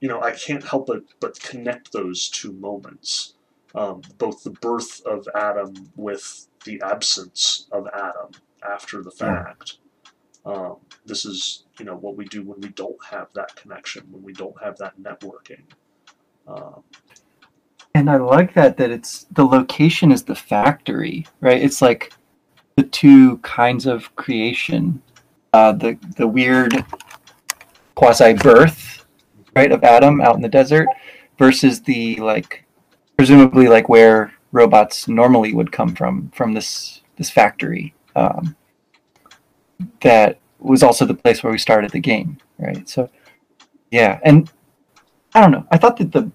you know i can't help but but connect those two moments. Um, both the birth of adam with the absence of adam after the fact um, this is you know what we do when we don't have that connection when we don't have that networking um, And I like that that it's the location is the factory, right? It's like the two kinds of creation. Uh, the the weird quasi birth, right, of Adam out in the desert versus the like presumably like where robots normally would come from from this this factory. Um, that was also the place where we started the game, right? So yeah, and I don't know. I thought that the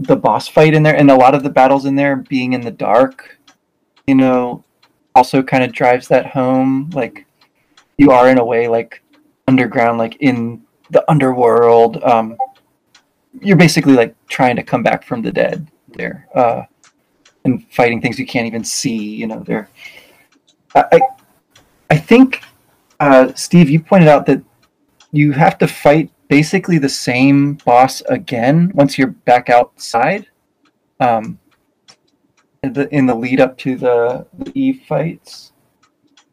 the boss fight in there and a lot of the battles in there being in the dark, you know, also kind of drives that home. Like you are in a way like underground, like in the underworld. Um, you're basically like trying to come back from the dead there, uh, and fighting things you can't even see. You know, there. I, I, I think, uh, Steve, you pointed out that you have to fight basically the same boss again once you're back outside. Um, in the, in the lead up to the, the Eve fights.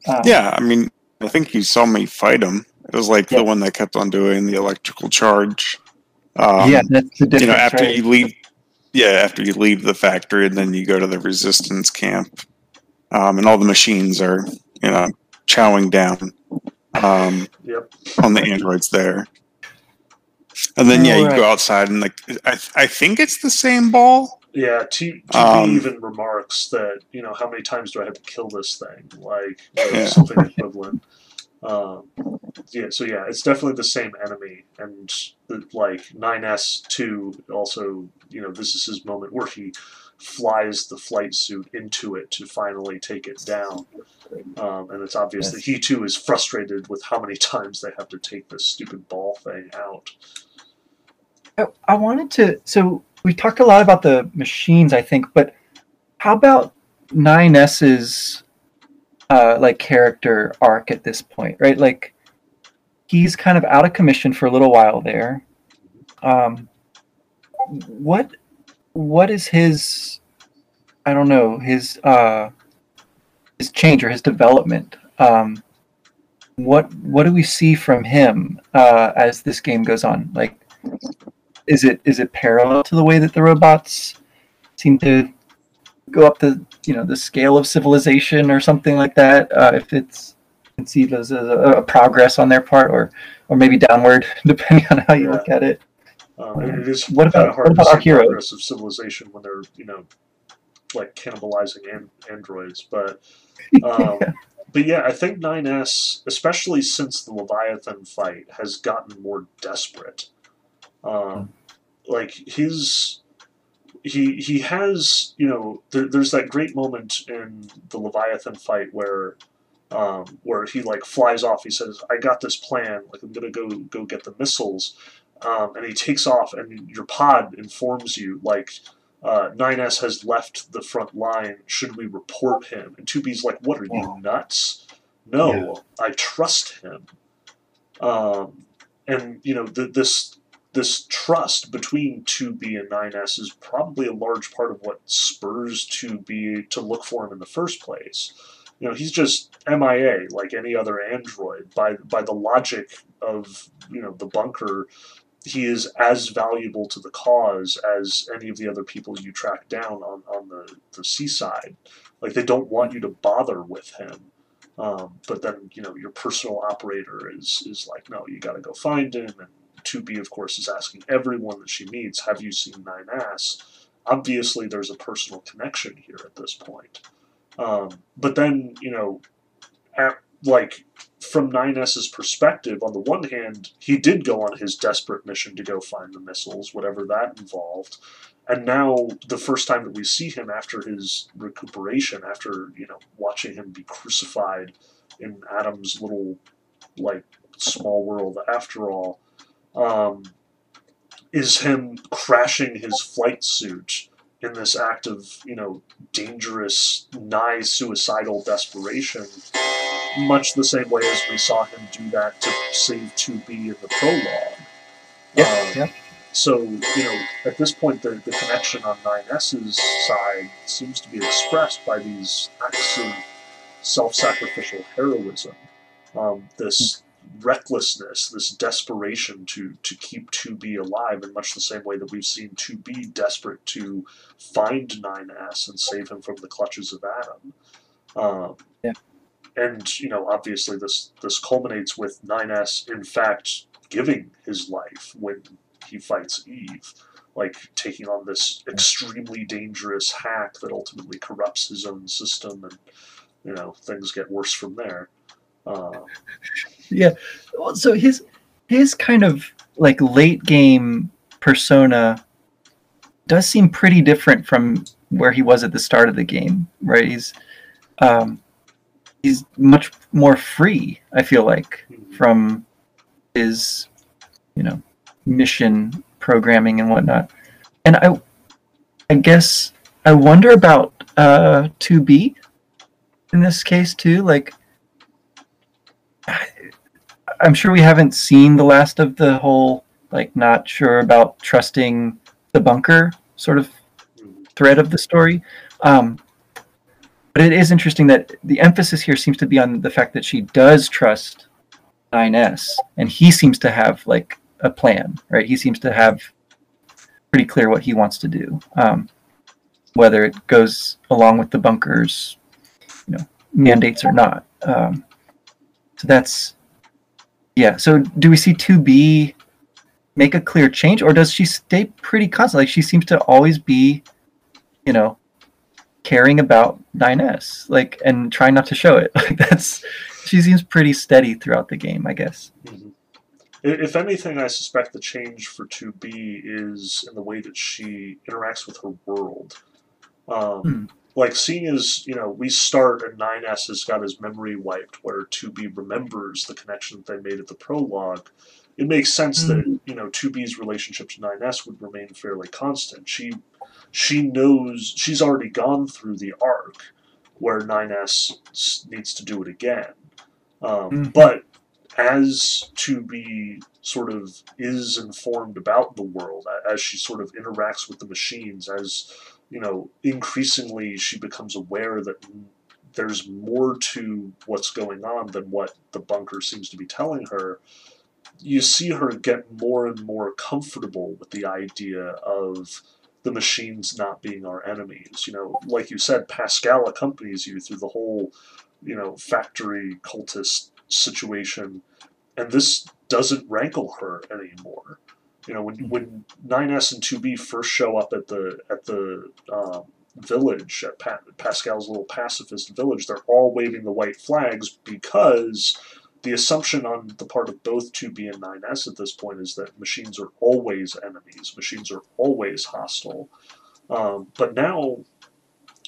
Um, Yeah, I mean, I think you saw me fight him. It was like Yeah. the one that kept on doing the electrical charge. Um, yeah, that's the difference. you know, after right? you leave, yeah, after you leave the factory, and then you go to the resistance camp, um, and all the machines are, you know, chowing down um, yep on the androids there. And then, yeah, you go outside, and like, I, I think it's the same ball Yeah, T, 2B Um, even remarks that you know how many times do I have to kill this thing, like Yeah. something equivalent. Um, yeah, so yeah, it's definitely the same enemy, and the, like 9S too also, you know, this is his moment where he flies the flight suit into it to finally take it down, um, and it's obvious that he too is frustrated with how many times they have to take this stupid ball thing out. I, I wanted to. So we talked a lot about the machines, I think, but how about 9S's uh, like character arc at this point, right? Like he's kind of out of commission for a little while there. Um, what what is his? I don't know his uh, his change or his development. Um, what what do we see from him uh, as this game goes on? Like is it is it parallel to the way that the robots seem to go up the you know the scale of civilization or something like that uh, if it's conceived as a, a progress on their part or or maybe downward depending on how you look at it Um, it is What about- hard what about to our see heroes? progress of civilization when they're you know like cannibalizing an- androids, but um, but yeah, I think 9S, especially since the Leviathan fight, has gotten more desperate. Um, like his he he has you know there, there's that great moment in the Leviathan fight where um, where he like flies off. He says, "I got this plan. Like I'm gonna go go get the missiles." Um, and he takes off, and your pod informs you like uh, 9S has left the front line. Should we report him? And 2B's like, "What are you nuts? No, I trust him." Um, and you know th- this this trust between 2B and 9S is probably a large part of what spurs 2B to look for him in the first place. You know, he's just MIA like any other android. By by the logic of you know the bunker, he is as valuable to the cause as any of the other people you track down on, on the, the seaside. Like they don't want you to bother with him. Um, but then, you know, your personal operator is is like, no, you gotta go find him and 2B, of course, is asking everyone that she meets, have you seen 9S? Obviously, there's a personal connection here at this point. Um, but then, you know, at, like from 9S's perspective, on the one hand, he did go on his desperate mission to go find the missiles, whatever that involved. And now, the first time that we see him after his recuperation, after, you know, watching him be crucified in Adam's little, like, small world after all, um, is him crashing his flight suit in this act of, you know, dangerous, nigh suicidal desperation, much the same way as we saw him do that to save 2B in the prologue. Yeah, Um, yeah. So, you know, at this point, the, the connection on 9S's side seems to be expressed by these acts of self sacrificial heroism. Um, this recklessness, this desperation to, to keep 2B alive in much the same way that we've seen 2B desperate to find 9S and save him from the clutches of Adam. Um. And, you know, obviously this, this culminates with 9S, in fact, giving his life when he fights Eve. Like taking on this extremely dangerous hack that ultimately corrupts his own system, and you know things get worse from there. Uh, Well, so his his kind of like late game persona does seem pretty different from where he was at the start of the game, right? He's um, he's much more free. I feel like from his you know mission programming and whatnot. And I I guess I wonder about uh 2B in this case too. Like I- I'm sure we haven't seen the last of the whole like not sure about trusting the bunker sort of thread of the story. Um, but it is interesting that the emphasis here seems to be on the fact that she does trust 9S, and he seems to have like a plan, right? He seems to have pretty clear what he wants to do, um, whether it goes along with the bunker's, you know, mandates or not. Um, so that's yeah. So do we see 2B make a clear change, or does she stay pretty constant? Like she seems to always be you know, caring about 9S, like, and trying not to show it. Like that's she seems pretty steady throughout the game, I guess. Mhm. If anything, I suspect the change for 2B is in the way that she interacts with her world. Um, Hmm. Like, seeing as, you know, we start and 9S has got his memory wiped, where 2B remembers the connection that they made at the prologue, it makes sense that, you know, 2B's relationship to 9S would remain fairly constant. She she knows, she's already gone through the arc where 9S s- needs to do it again. Um, Mhm. But as 2B sort of is informed about the world as she sort of interacts with the machines as you know increasingly she becomes aware that there's more to what's going on than what the bunker seems to be telling her you see her get more and more comfortable with the idea of the machines not being our enemies. You know like you said pascal accompanies you through the whole you know factory cultist situation. And this doesn't rankle her anymore. You know, when when 9S and 2B first show up at the at the um, village at pa- Pascal's little pacifist village, they're all waving the white flags because the assumption on the part of both 2B and 9S at this point is that machines are always enemies, machines are always hostile. Um, but now,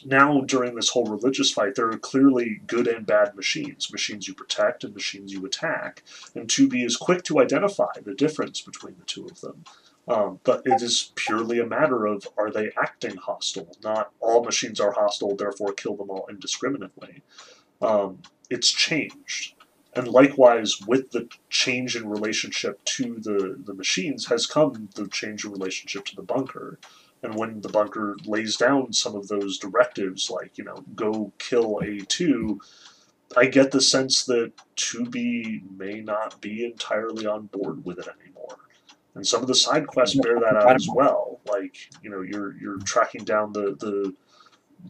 now during this whole religious fight, there are clearly good and bad machines, machines you protect and machines you attack and 2B is quick to identify the difference between the two of them. Um, but it is purely a matter of are they acting hostile? Not all machines are hostile, therefore kill them all indiscriminately. Um, it's changed. And likewise, with the change in relationship to the, the machines has come the change in relationship to the bunker. And when the bunker lays down some of those directives, like, you know, go kill A2, I get the sense that 2B may not be entirely on board with it anymore. And some of the side quests bear that out as well. Like, you know, you're you're tracking down the the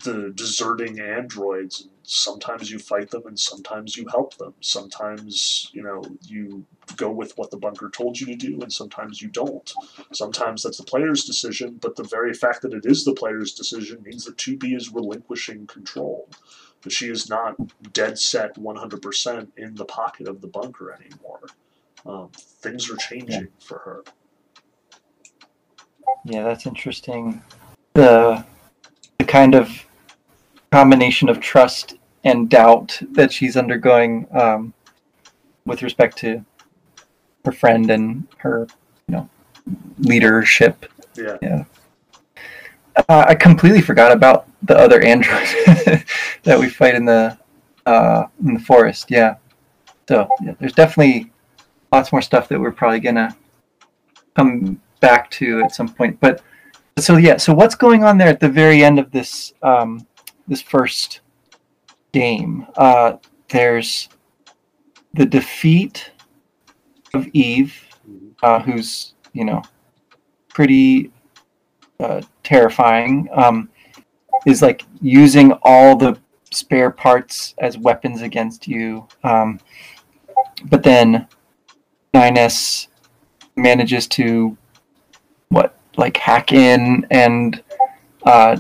the deserting androids and sometimes you fight them and sometimes you help them. Sometimes, you know, you go with what the bunker told you to do and sometimes you don't. Sometimes that's the player's decision, but the very fact that it is the player's decision means that 2B is relinquishing control that she is not dead set 100% in the pocket of the bunker anymore. Um, things are changing for her. Yeah, that's interesting. The the kind of combination of trust and doubt that she's undergoing um, with respect to her friend and her, you know, leadership. Yeah. Uh, I completely forgot about the other android that we fight in the uh, in the forest. Yeah. So yeah, there's definitely lots more stuff that we're probably gonna come back to at some point. But so yeah, so what's going on there at the very end of this um, this first game? Uh, there's the defeat of Eve, Mhm. uh, who's you know pretty uh, terrifying. Um, is like using all the spare parts as weapons against you. Um, but then 9S manages to what like hack in and uh,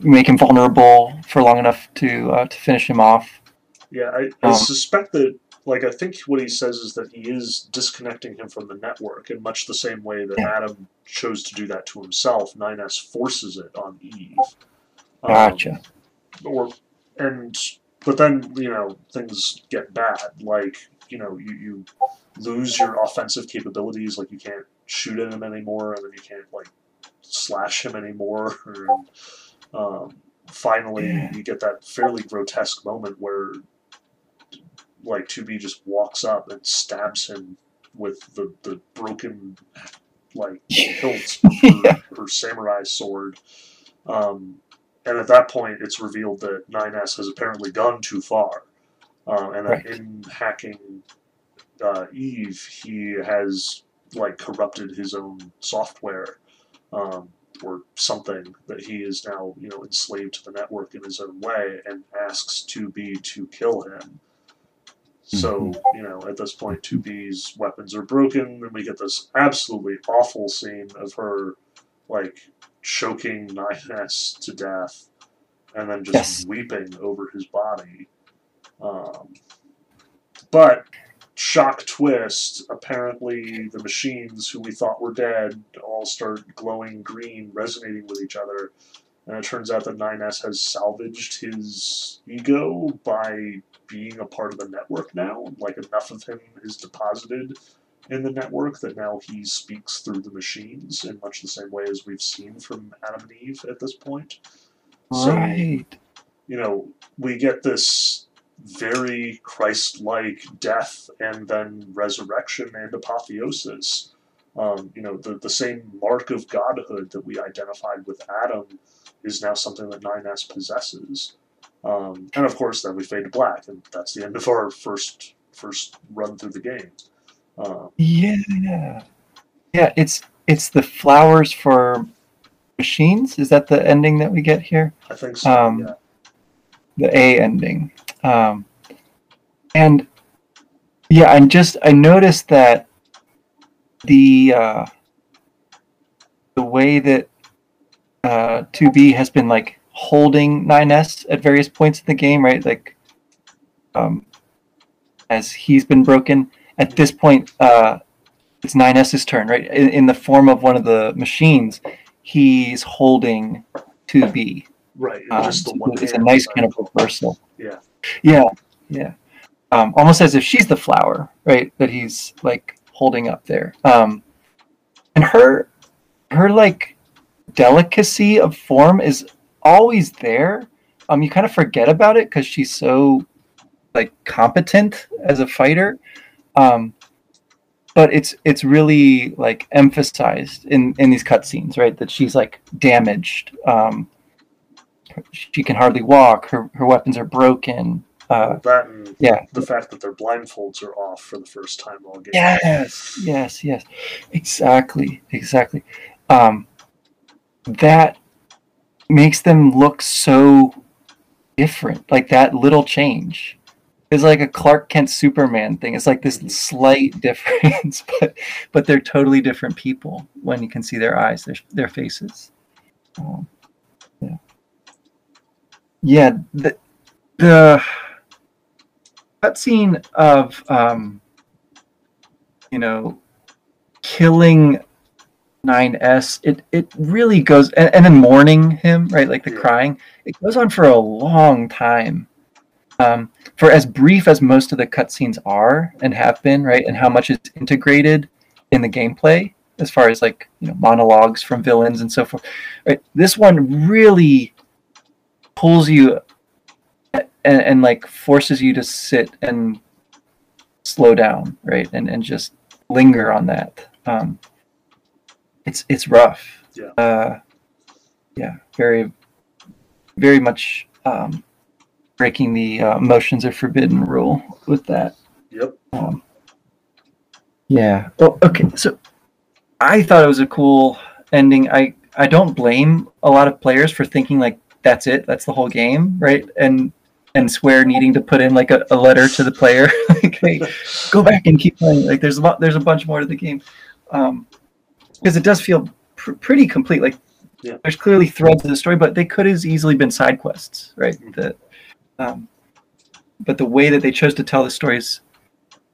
make him vulnerable for long enough to uh, to finish him off. Yeah, I, I Um, suspect that, like, I think what he says is that he is disconnecting him from the network in much the same way that Yeah. Adam chose to do that to himself. 9S forces it on Eve. Um, Gotcha. or and but then you know things get bad like you know you, you lose your offensive capabilities like you can't shoot at him anymore and then you can't like slash him anymore and um, finally you get that fairly grotesque moment where like 2b just walks up and stabs him with the, the broken like hilt of her, Yeah. her samurai sword um, and at that point, it's revealed that 9S has apparently gone too far. Uh, and Right. in hacking uh, Eve, he has like corrupted his own software um, or something that he is now, you know, enslaved to the network in his own way, and asks 2B to kill him. So, you know, at this point, 2B's weapons are broken, and we get this absolutely awful scene of her, like, choking 9S to death and then just Yes. weeping over his body. Um, but shock twist, apparently the machines who we thought were dead all start glowing green, resonating with each other. And it turns out that 9S has salvaged his ego by being a part of the network now. Like enough of him is deposited in the network that now he speaks through the machines in much the same way as we've seen from Adam and Eve at this point. So, Right. you know, we get this very Christ like death and then resurrection and apotheosis. Um, you know, the, the same mark of godhood that we identified with Adam is now something that 9S possesses. Um, and of course, then we fade to black, and that's the end of our first first run through the game. Um, Yeah. Yeah, it's it's the flowers for machines. Is that the ending that we get here? I think so. Um, yeah. The A ending. Um, and yeah, and just I noticed that the uh, the way that uh, 2B has been like holding 9S at various points in the game, right? Like um, as he's been broken. At this point, uh, it's 9S's turn, right? In, in the form of one of the machines, he's holding 2B. Right. Um, just the one it's a nice kind of reversal. Yeah. Yeah. Yeah. Um, almost as if she's the flower, right? That he's like holding up there. Um, and her, her like delicacy of form is always there. Um, you kind of forget about it because she's so like competent as a fighter. Um, but it's it's really like emphasized in in these cutscenes, right? That she's like damaged. Um, she can hardly walk. Her her weapons are broken. Uh, That and yeah. the fact that their blindfolds are off for the first time all game. Yes, yes, yes. Exactly, exactly. Um, that makes them look so different. Like that little change is like a Clark Kent Superman thing. It's like this slight difference, but but they're totally different people when you can see their eyes, their their faces. Um, yeah. The the cutscene of um, you know, killing 9S, it, it really goes, and, and then mourning him, right? Like the Yeah. crying, it goes on for a long time. Um, for as brief as most of the cutscenes are and have been, right? And how much is integrated in the gameplay as far as like, you know, monologues from villains and so forth, right? This one really pulls you and, and like forces you to sit and slow down, right? And, and just linger on that. Um, it's it's rough. Yeah. Uh, yeah. Very, very much um, breaking the uh, motions of forbidden rule with that. Yep. Um, yeah. Oh, okay. So I thought it was a cool ending. I I don't blame a lot of players for thinking like that's it. That's the whole game, right? And and Square needing to put in like a, a letter to the player, like, hey, go back and keep playing. Like there's a lot, there's a bunch more to the game, um, because it does feel pr- pretty complete. Like Yeah. there's clearly threads of the story, but they could as easily been side quests, right? That, um, but the way that they chose to tell the story is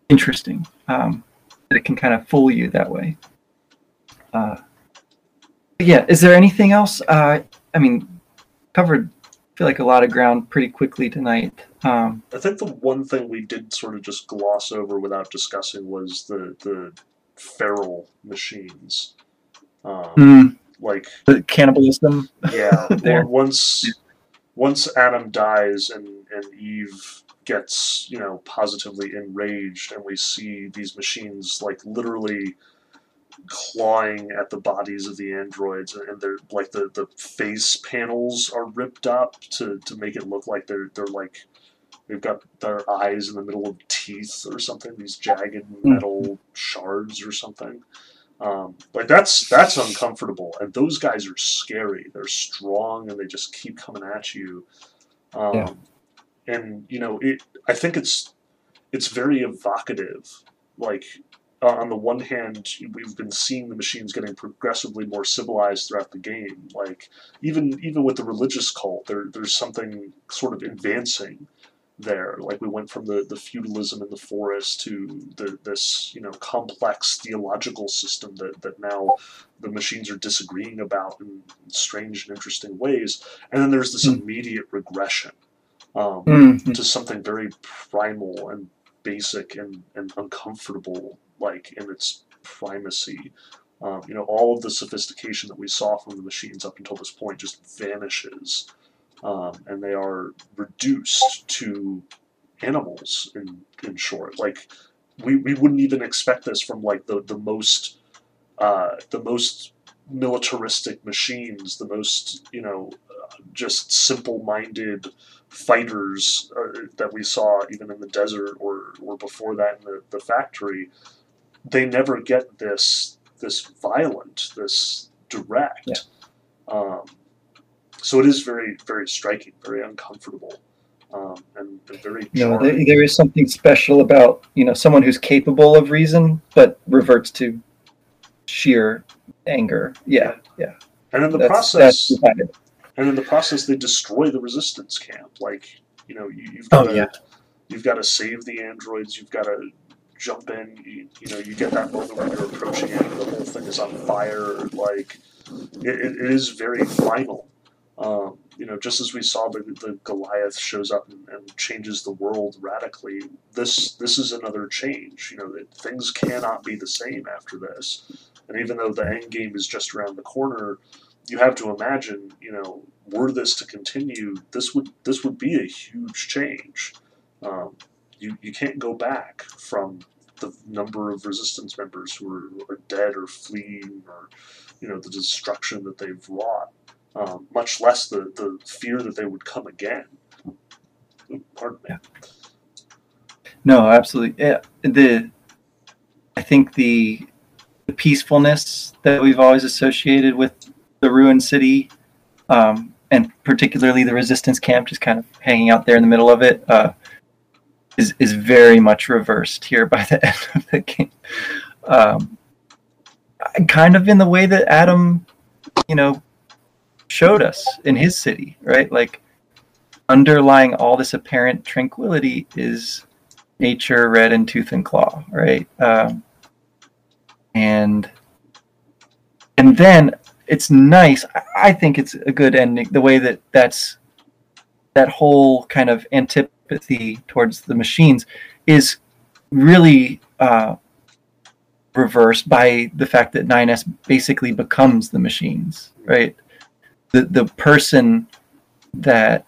interesting. Um, that it can kind of fool you that way. Uh, yeah, is there anything else? Uh, I mean, covered. I feel like a lot of ground pretty quickly tonight. Um, I think the one thing we did sort of just gloss over without discussing was the the feral machines. Um, mm, Like, the cannibalism. yeah, There. once once Adam dies and and Eve gets you know positively enraged, and we see these machines like literally clawing at the bodies of the androids and they're like the the face panels are ripped up to to make it look like they're they're like they've got their eyes in the middle of teeth or something these jagged metal shards or something. Um, like that's that's uncomfortable and those guys are scary. They're strong and they just keep coming at you. Um, Yeah. and you know it i think it's it's very evocative. Like uh, on the one hand, we've been seeing the machines getting progressively more civilized throughout the game. Like even even with the religious cult, there there's something sort of advancing there. Like we went from the, the feudalism in the forest to the, this you know complex theological system that, that now the machines are disagreeing about in strange and interesting ways. And then there's this mm. immediate regression um, mm-hmm. to something very primal and basic and, and uncomfortable, like in its primacy. Um, you know, all of the sophistication that we saw from the machines up until this point just vanishes um, and they are reduced to animals in in short. Like we, we wouldn't even expect this from like the the most uh, the most militaristic machines, the most you know just simple minded fighters uh, that we saw even in the desert or or before that in the, the factory. They never get this this violent, this direct. Yeah. Um, so it is very, very striking, very uncomfortable, um, and, and, very. You know, there, there is something special about you know someone who's capable of reason but reverts to sheer anger. Yeah, yeah. And in the that's, process, that's and in the process, they destroy the resistance camp. Like you know, you, have got oh, to, yeah. you've got to save the androids. You've got to jump in. You, you know, you get that moment when you're approaching it, the whole thing is on fire. Like it, it is very final um, you know, just as we saw the, the Goliath shows up and, and, changes the world radically, this this is another change. You know, that things cannot be the same after this. And even though the end game is just around the corner, you have to imagine, you know, were this to continue, this would this would be a huge change. Um, you you can't go back from the number of resistance members who are, are dead or fleeing or you know the destruction that they've wrought um, much less the, the fear that they would come again. pardon me. Yeah. No, absolutely. Yeah, the I think the the peacefulness that we've always associated with the ruined city, um, and particularly the resistance camp, just kind of hanging out there in the middle of it, uh, is is very much reversed here by the end of the game. Um, kind of in the way that Adam, you know, showed us in his city, right? Like underlying all this apparent tranquility is nature red in tooth and claw, right? Um, and and then it's nice. I think it's a good ending. The way that that's that whole kind of antipathy towards the machines is really uh, reversed by the fact that 9S basically becomes the machines, right? the the person that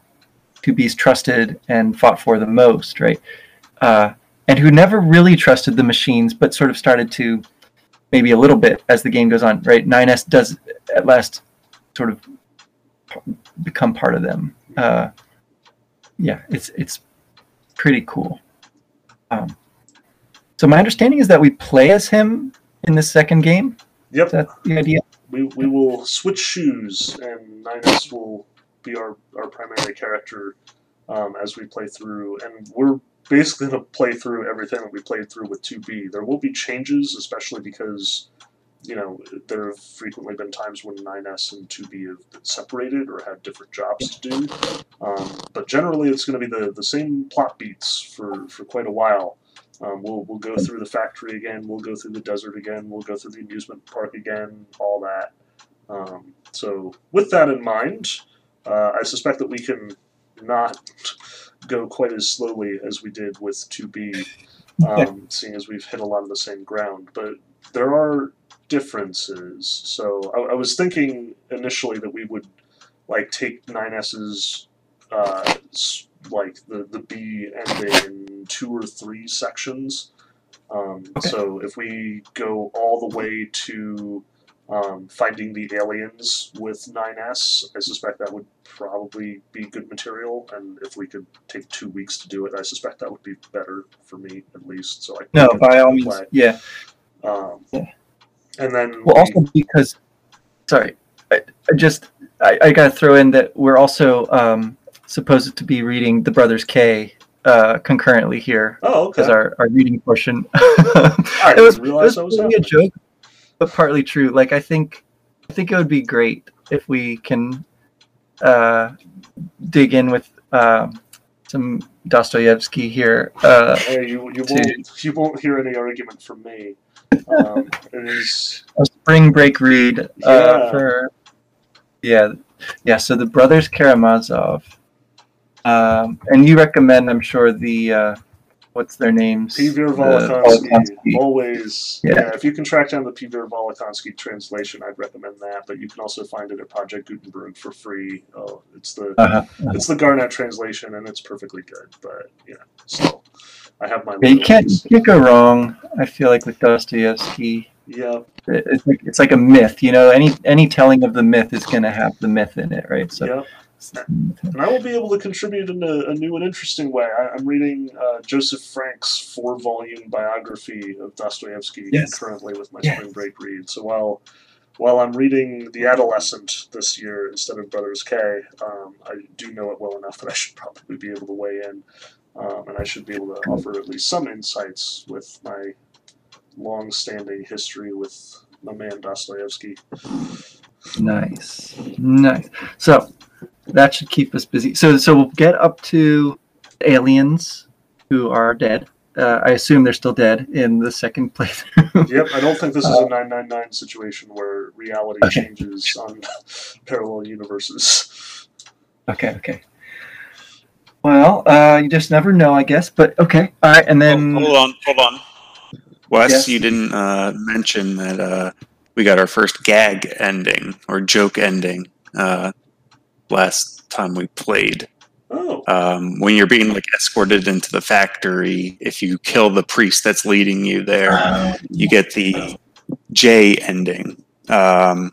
2B's trusted and fought for the most, right? Uh, and who never really trusted the machines, but sort of started to maybe a little bit as the game goes on, right? 9S does at last sort of become part of them. Uh, yeah, it's it's pretty cool. Um, so my understanding is that we play as him in the second game. Yep. Is that the idea? we, we will switch shoes, and 9S will be our, our primary character um, as we play through. And we're basically going to play through everything that we played through with 2B. There will be changes, especially because, you know, there have frequently been times when 9S and 2B have been separated or had different jobs to do. Um, but generally, it's going to be the, the same plot beats for, for quite a while. Um, we'll, we'll go through the factory again, we'll go through the desert again, we'll go through the amusement park again, all that. Um, so with that in mind, uh, I suspect that we can not go quite as slowly as we did with 2B, um, seeing as we've hit a lot of the same ground. But there are differences. So I, I was thinking initially that we would like take 9S's uh, like the, the B ending in two or three sections. Um, okay. So if we go all the way to um, finding the aliens with 9S, I suspect that would probably be good material. And if we could take two weeks to do it, I suspect that would be better for me at least. So I no, by all means, yeah. Um, yeah. And then well, we, also because sorry, I, I just I, I got to throw in that we're also um, supposed to be reading the Brothers K uh, uh, concurrently here Oh, okay. as our, our reading portion. I it was, didn't realize that was partly a joke, but partly true. Like I think, I think it would be great if we can uh, dig in with um some Dostoevsky here. Uh, Hey, you, you to- won't you won't hear any argument from me. Um, it is a spring break read uh, Yeah. for yeah yeah so the brothers karamazov um, and you recommend i'm sure the uh, what's their names Pevear Volokhonsky. Volokhonsky. Always, Yeah. yeah. If you can track down the Pevear Volokhonsky translation, I'd recommend that. But you can also find it at Project Gutenberg for free. Oh, it's the uh-huh. it's the Garnett translation, and it's perfectly good. But yeah, still, I have my. Yeah, you can't you can't go wrong i feel like with dostoevsky Yeah, it's like, it's like a myth you know any any telling of the myth is going to have the myth in it right so yeah. And I will be able to contribute in a, a new and interesting way. I, I'm reading uh, Joseph Frank's four volume biography of Dostoevsky Yes. currently with my Yes. spring break read. So while while I'm reading The Adolescent this year instead of Brothers K, um, I do know it well enough that I should probably be able to weigh in. Um, and I should be able to offer at least some insights with my long standing history with the man Dostoevsky. Nice, nice. So that should keep us busy. So so we'll get up to aliens who are dead. Uh, I assume they're still dead in the second playthrough. Yep, I don't think this is a 999 situation where reality Okay. changes on parallel universes. okay, okay. Well, uh, you just never know, I guess. But okay, all right, and then Oh, hold on, hold on. Wes, Yes? you didn't uh, mention that uh, we got our first gag ending or joke ending uh, last time we played. Oh, Um, when you're being like escorted into the factory, if you kill the priest that's leading you there, you get the J ending. Um,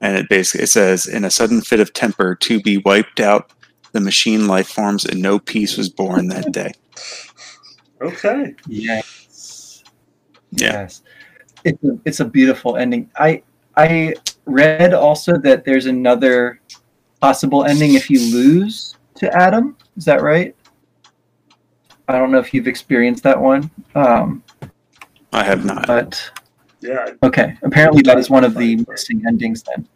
and it basically it says, "In a sudden fit of temper, 2B wiped out the machine life forms, and no peace was born that day." okay. yes, Yeah. yes, it's a, it's a beautiful ending. I I read also that there's another possible ending if you lose to Adam. Is that right? I don't know if you've experienced that one, um, I have not. but Yeah, okay. Apparently, that is one of the missing endings. Then,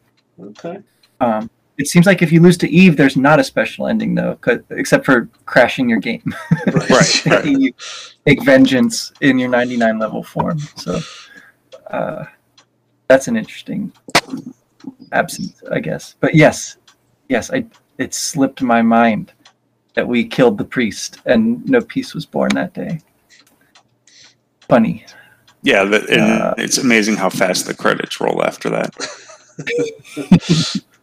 okay. um, it seems like if you lose to Eve, there's not a special ending though, except for crashing your game. Right, right. you take vengeance in your 99 level form. So uh, that's an interesting absence, I guess. But yes, yes, I it slipped my mind that we killed the priest and no peace was born that day. Funny. Yeah, the, and Uh, it's amazing how fast the credits roll after that.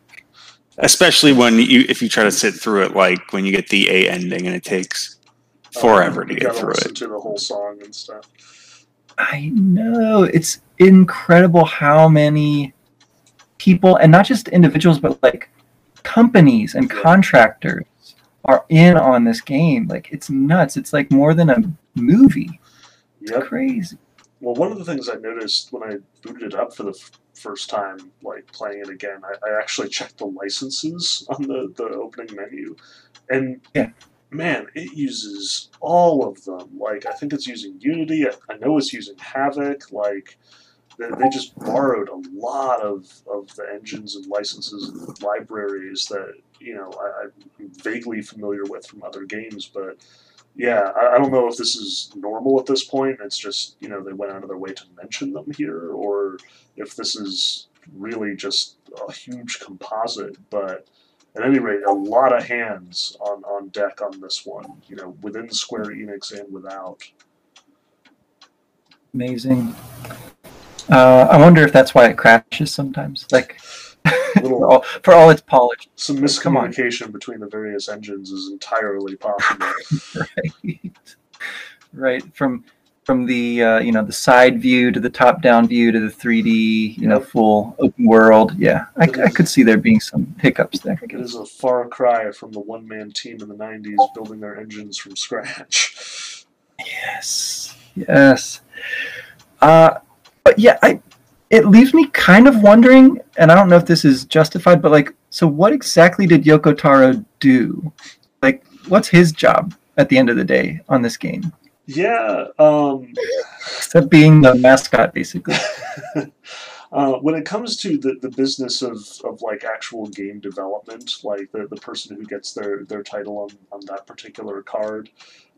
Especially when you if you try to sit through it, like when you get the A ending and it takes forever Um, to get through it. to the whole song and stuff. I know. It's incredible how many people, and not just individuals, but like companies and Yeah. contractors are in on this game. Like, it's nuts. It's like more than a movie. It's Yep. crazy. Well, one of the things I noticed when I booted it up for the f- first time, like playing it again, I, I actually checked the licenses on the, the opening menu. And Yeah. man, it uses all of them. Like, I think it's using Unity. I, I know it's using Havok. Like, they, they just borrowed a lot of, of the engines and licenses and libraries that, you know, I, I'm vaguely familiar with from other games, but yeah, I, I don't know if this is normal at this point. It's just you know they went out of their way to mention them here, or if this is really just a huge composite. But at any rate, a lot of hands on on deck on this one. You know, within Square Enix and without. Amazing. Uh, I wonder if that's why it crashes sometimes. Like, for Little all, for all its polish. some miscommunication between the various engines is entirely possible. right. Right from from the uh, you know the side view to the top down view to the 3d you know full open world. Yeah I, I could see there being some hiccups there It is a far cry from the one man team in the '90s building their engines from scratch. yes. Yes. Uh but yeah i it leaves me kind of wondering and i don't know if this is justified but like so what exactly did yoko taro do like what's his job at the end of the day on this game. Yeah, um, except being the mascot, basically. uh, when it comes to the, the business of, of like actual game development, like the, the person who gets their, their title on, on that particular card,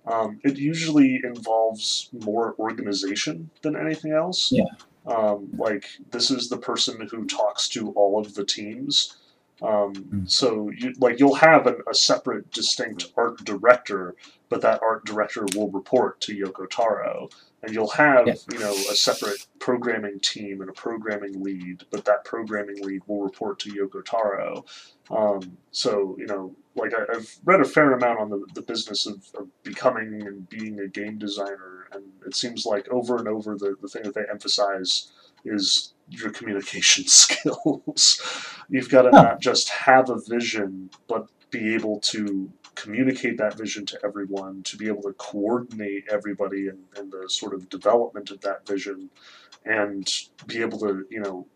um, it usually involves more organization than anything else. Yeah. Um, like this is the person who talks to all of the teams. Um, Mm. So you like you'll have an, a separate, distinct art director, but that art director will report to Yoko Taro, and you'll have Yeah. you know a separate programming team and a programming lead, but that programming lead will report to Yoko Taro. Um, so you know, like I, I've read a fair amount on the, the business of, of becoming and being a game designer, and it seems like over and over the, the thing that they emphasize is your communication skills. You've got to Huh. not just have a vision, but be able to communicate that vision to everyone, to be able to coordinate everybody and, and the sort of development of that vision, and be able to, you know,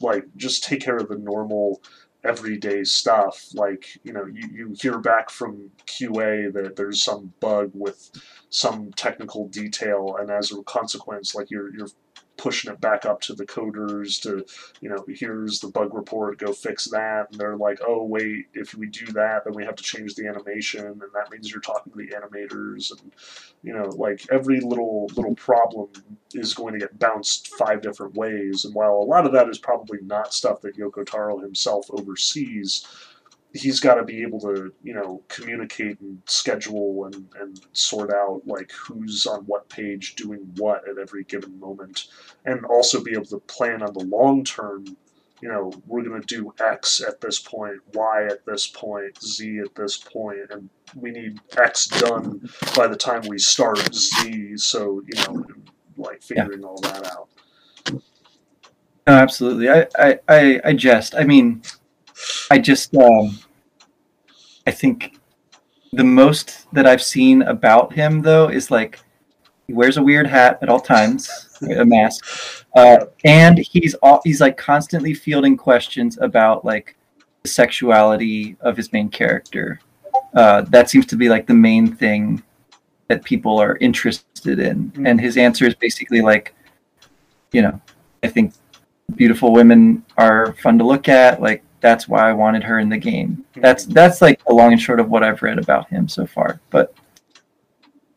like just take care of the normal everyday stuff. Like, you know, you, you hear back from QA that there's some bug with some technical detail, and as a consequence, like you're you're pushing it back up to the coders to, you know, here's the bug report, go fix that, and they're like, oh wait, if we do that, then we have to change the animation, and that means you're talking to the animators, and you know, like every little little problem is going to get bounced five different ways, and while a lot of that is probably not stuff that Yoko Taro himself oversees, he's got to be able to, you know, communicate and schedule and, and sort out like who's on what page doing what at every given moment, and also be able to plan on the long term. You know, we're going to do X at this point, Y at this point, Z at this point, and we need X done by the time we start Z. So you know, like figuring all that out. No, absolutely. I, I, I, I jest. I mean, I just, um, I think the most that I've seen about him though is like he wears a weird hat at all times, a mask, uh, and he's all, he's like constantly fielding questions about like the sexuality of his main character. Uh, that seems to be like the main thing that people are interested in, and his answer is basically like, you know, I think beautiful women are fun to look at. Like that's why I wanted her in the game. That's that's like the long and short of what I've read about him so far. But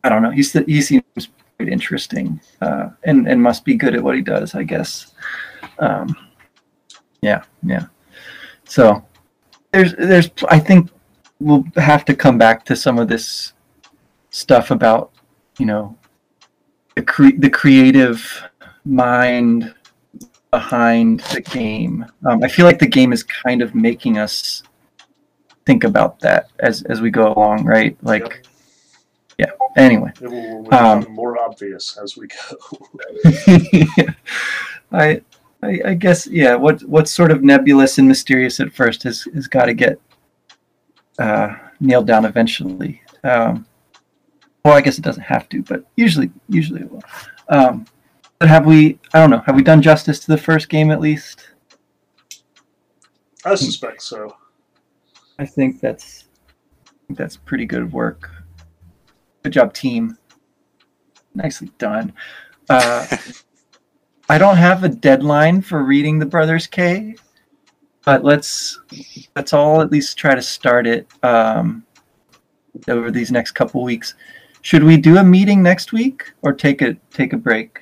I don't know. He's he seems quite interesting, uh, and and must be good at what he does, I guess. Um, yeah, yeah. So there's there's I think we'll have to come back to some of this stuff about you know the cre- the creative mind behind the game. Um, I feel like the game is kind of making us think about that as as we go along, right? Like, Yep. anyway, it will become Um, more obvious as we go. I, I I guess yeah. What what's sort of nebulous and mysterious at first has has got to get uh, nailed down eventually. Um, well, I guess it doesn't have to, but usually usually it will. Um, have we? I don't know. Have we done justice to the first game at least? I suspect so. I think that's I think that's pretty good work. Good job, team. Nicely done. Uh, I don't have a deadline for reading the Brothers K, but let's let's all at least try to start it um, over these next couple weeks. Should we do a meeting next week or take a take a break?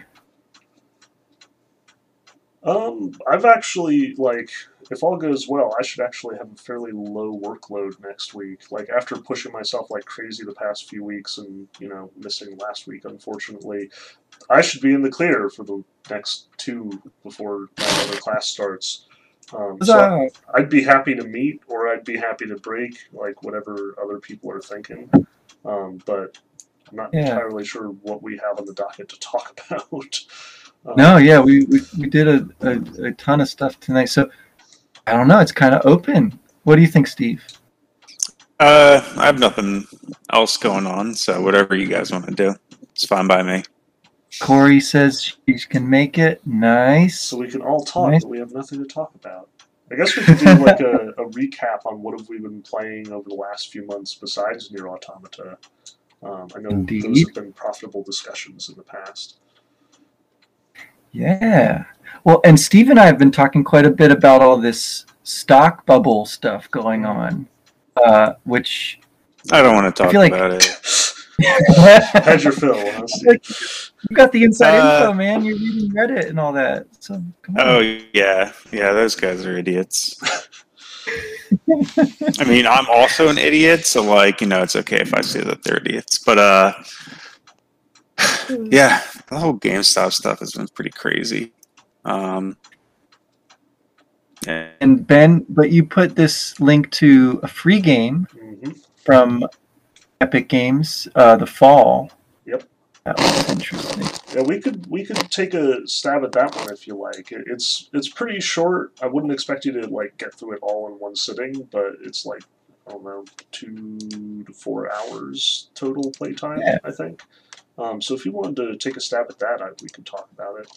Um, I've actually like, if all goes well, I should actually have a fairly low workload next week. Like after pushing myself like crazy the past few weeks, and you know missing last week, unfortunately, I should be in the clear for the next two before my other class starts. Um, so! I'd be happy to meet, or I'd be happy to break, like whatever other people are thinking. Um, but I'm not Yeah. entirely sure what we have on the docket to talk about. Um, No, yeah, we, we, we did a, a, a ton of stuff tonight. So I don't know. It's kind of open. What do you think, Steve? Uh, I have nothing else going on, so whatever you guys want to do, it's fine by me. Corey says she can make it. Nice. so we can all talk, Nice. but we have nothing to talk about. I guess we could do like a, a recap on what have we been playing over the last few months besides NieR: Automata. Um, I know Indeed. those have been profitable discussions in the past. Yeah. Well, and Steve and I have been talking quite a bit about all this stock bubble stuff going on, uh, which I don't want to talk feel like- about it. Had your fill, huh, Like, you got the inside Uh, info, man. You're reading Reddit and all that. So come on. Oh yeah, yeah, those guys are idiots. I mean, I'm also an idiot, so like, you know, it's okay if I say that they're idiots. But uh yeah, the whole GameStop stuff has been pretty crazy. Um yeah, And Ben, but you put this link to a free game hmm from Epic Games, uh, the fall. Yep. That was interesting. Yeah, we could we could take a stab at that one if you like. It's it's pretty short. I wouldn't expect you to like get through it all in one sitting, but it's like I don't know two to four hours total playtime. Yeah. I think. Um, so if you wanted to take a stab at that, I, we could talk about it.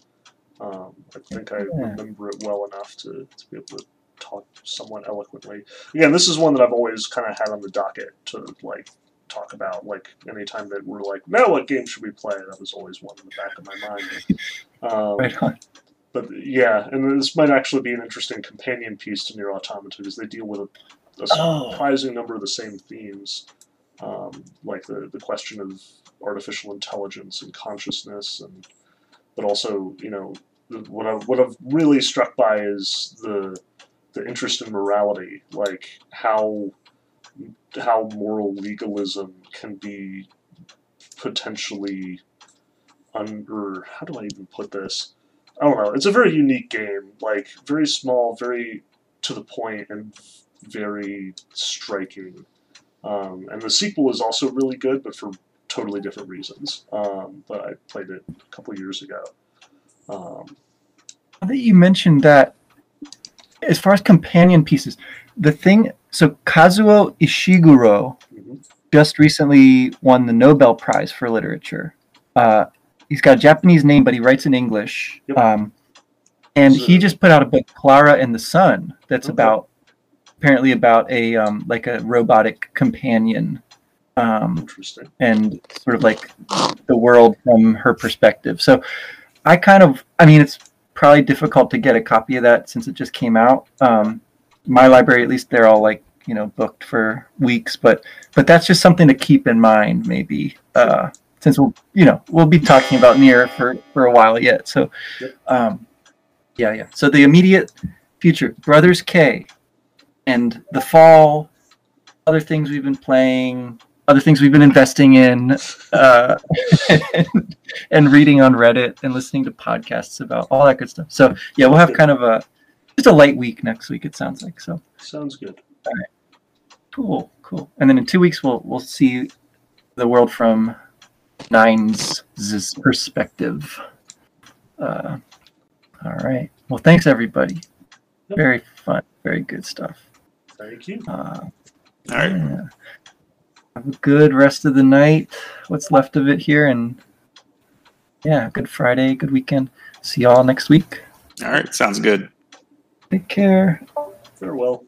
Um, I think I remember it well enough to, to be able to talk somewhat eloquently. Again, this is one that I've always kind of had on the docket to like talk about. Like anytime that we're like, now what game should we play? That was always one in the back of my mind. Um, Right on. but yeah, and this might actually be an interesting companion piece to NieR: Automata because they deal with a, a Oh. surprising number of the same themes, um, like the the question of artificial intelligence and consciousness, and but also you know what I what I've really struck by is the the interest in morality, like how how moral legalism can be potentially under how do I even put this? I don't know. It's a very unique game, like very small, very to the point, and very striking. Um, and the sequel is also really good, but for totally different reasons. Um, but I played it a couple years ago. Um, Now that you mentioned that, as far as companion pieces, the thing. So Kazuo Ishiguro mhm. just recently won the Nobel Prize for Literature. Uh, he's got a Japanese name, but he writes in English. Yep. Um, and So- he just put out a book, Klara and the Sun, that's Okay. about apparently about a um, like a robotic companion, um, Interesting. and sort of like the world from her perspective. So I kind of, I mean, it's probably difficult to get a copy of that since it just came out. Um, my library, at least, they're all like you know booked for weeks, but but that's just something to keep in mind, maybe. Uh, since we'll, you know, we'll be talking about NieR for for a while yet. So, um, yeah, yeah. So the immediate future, Brothers K, and the fall, other things we've been playing, other things we've been investing in, uh, and, and reading on Reddit and listening to podcasts about all that good stuff. So yeah, we'll have kind of a just a light week next week. It sounds like so. Sounds good. Cool, cool. And then in two weeks we'll we'll see the world from Nine's perspective. Uh, all right. Well, thanks everybody. Very fun, very good stuff. Thank you. Uh, all right. yeah. Have a good rest of the night. What's left of it here, and yeah, good Friday, good weekend. See y'all next week. All right, sounds good. Take care. Farewell.